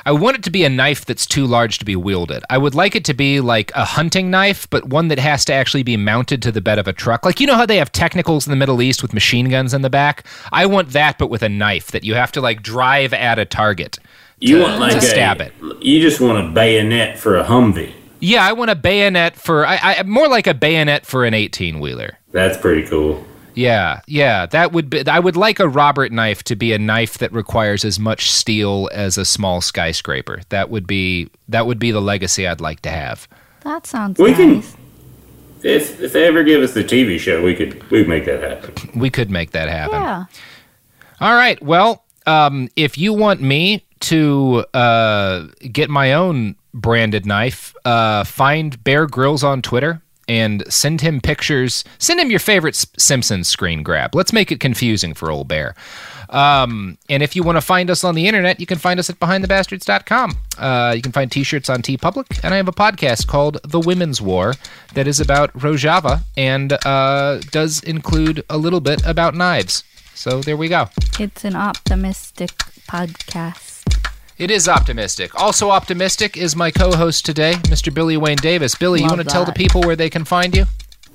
I want it to be a knife that's too large to be wielded. I would like it to be like a hunting knife, but one that has to actually be mounted to the bed of a truck. Like you know how they have technicals in the Middle East with machine guns in the back? I want that but with a knife that you have to like drive at a target. You to- want like to a stab it. You just want a bayonet for a Humvee. Yeah, I want a bayonet for I, I more like a bayonet for an eighteen wheeler. That's pretty cool. Yeah, yeah, that would be. I would like a Robert knife to be a knife that requires as much steel as a small skyscraper. That would be that would be the legacy I'd like to have. That sounds We can- If if they ever give us the TV show, we could we could make that happen. We could make that happen. Yeah. All right. Well, um, if you want me to uh, get my own branded knife, uh, find Bear Grylls on Twitter and send him pictures. Send him your favorite S- Simpsons screen grab. Let's make it confusing for old Bear. Um, and if you want to find us on the internet, you can find us at behindthebastards.com. Uh, you can find t-shirts on TeePublic, and I have a podcast called The Women's War that is about Rojava and uh, does include a little bit about knives. So there we go. It's an optimistic podcast. It is optimistic. Also optimistic is my co-host today, Mr. Billy Wayne Davis. Billy, you want to tell the people where they can find you?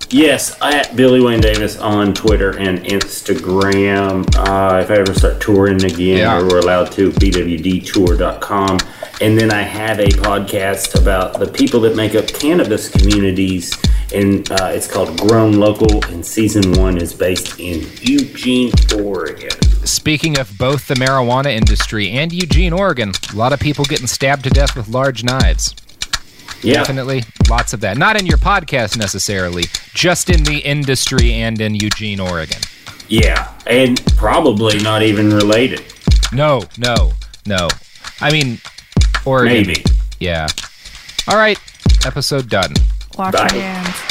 Yes, at Billy Wayne Davis on Twitter and Instagram. Uh, if I ever start touring again, Yeah. or we're allowed to, bwdtour.com. And then I have a podcast about the people that make up cannabis communities, and uh, it's called Grown Local, and season one is based in Eugene, Oregon. Speaking of both the marijuana industry and Eugene, Oregon, a lot of people getting stabbed to death with large knives. Yeah. Definitely lots of that. Not in your podcast necessarily, just in the industry and in Eugene, Oregon. Yeah, and probably not even related. No, no, no. I mean, Oregon. Maybe. Yeah. All right. Episode done. Wash Bye. your hands.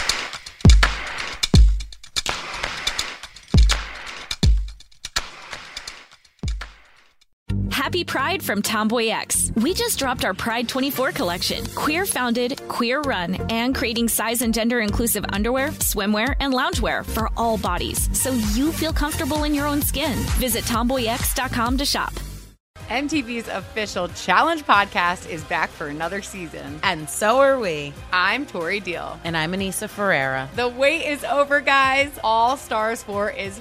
Happy Pride from TomboyX. We just dropped our Pride 24 collection. Queer founded, queer run, and creating size and gender inclusive underwear, swimwear, and loungewear for all bodies so you feel comfortable in your own skin. Visit tomboyx.com to shop. MTV's official challenge podcast is back for another season. And so are we. I'm Tori Deal. And I'm Aneesa Ferreira. The wait is over, guys. All Stars 4 is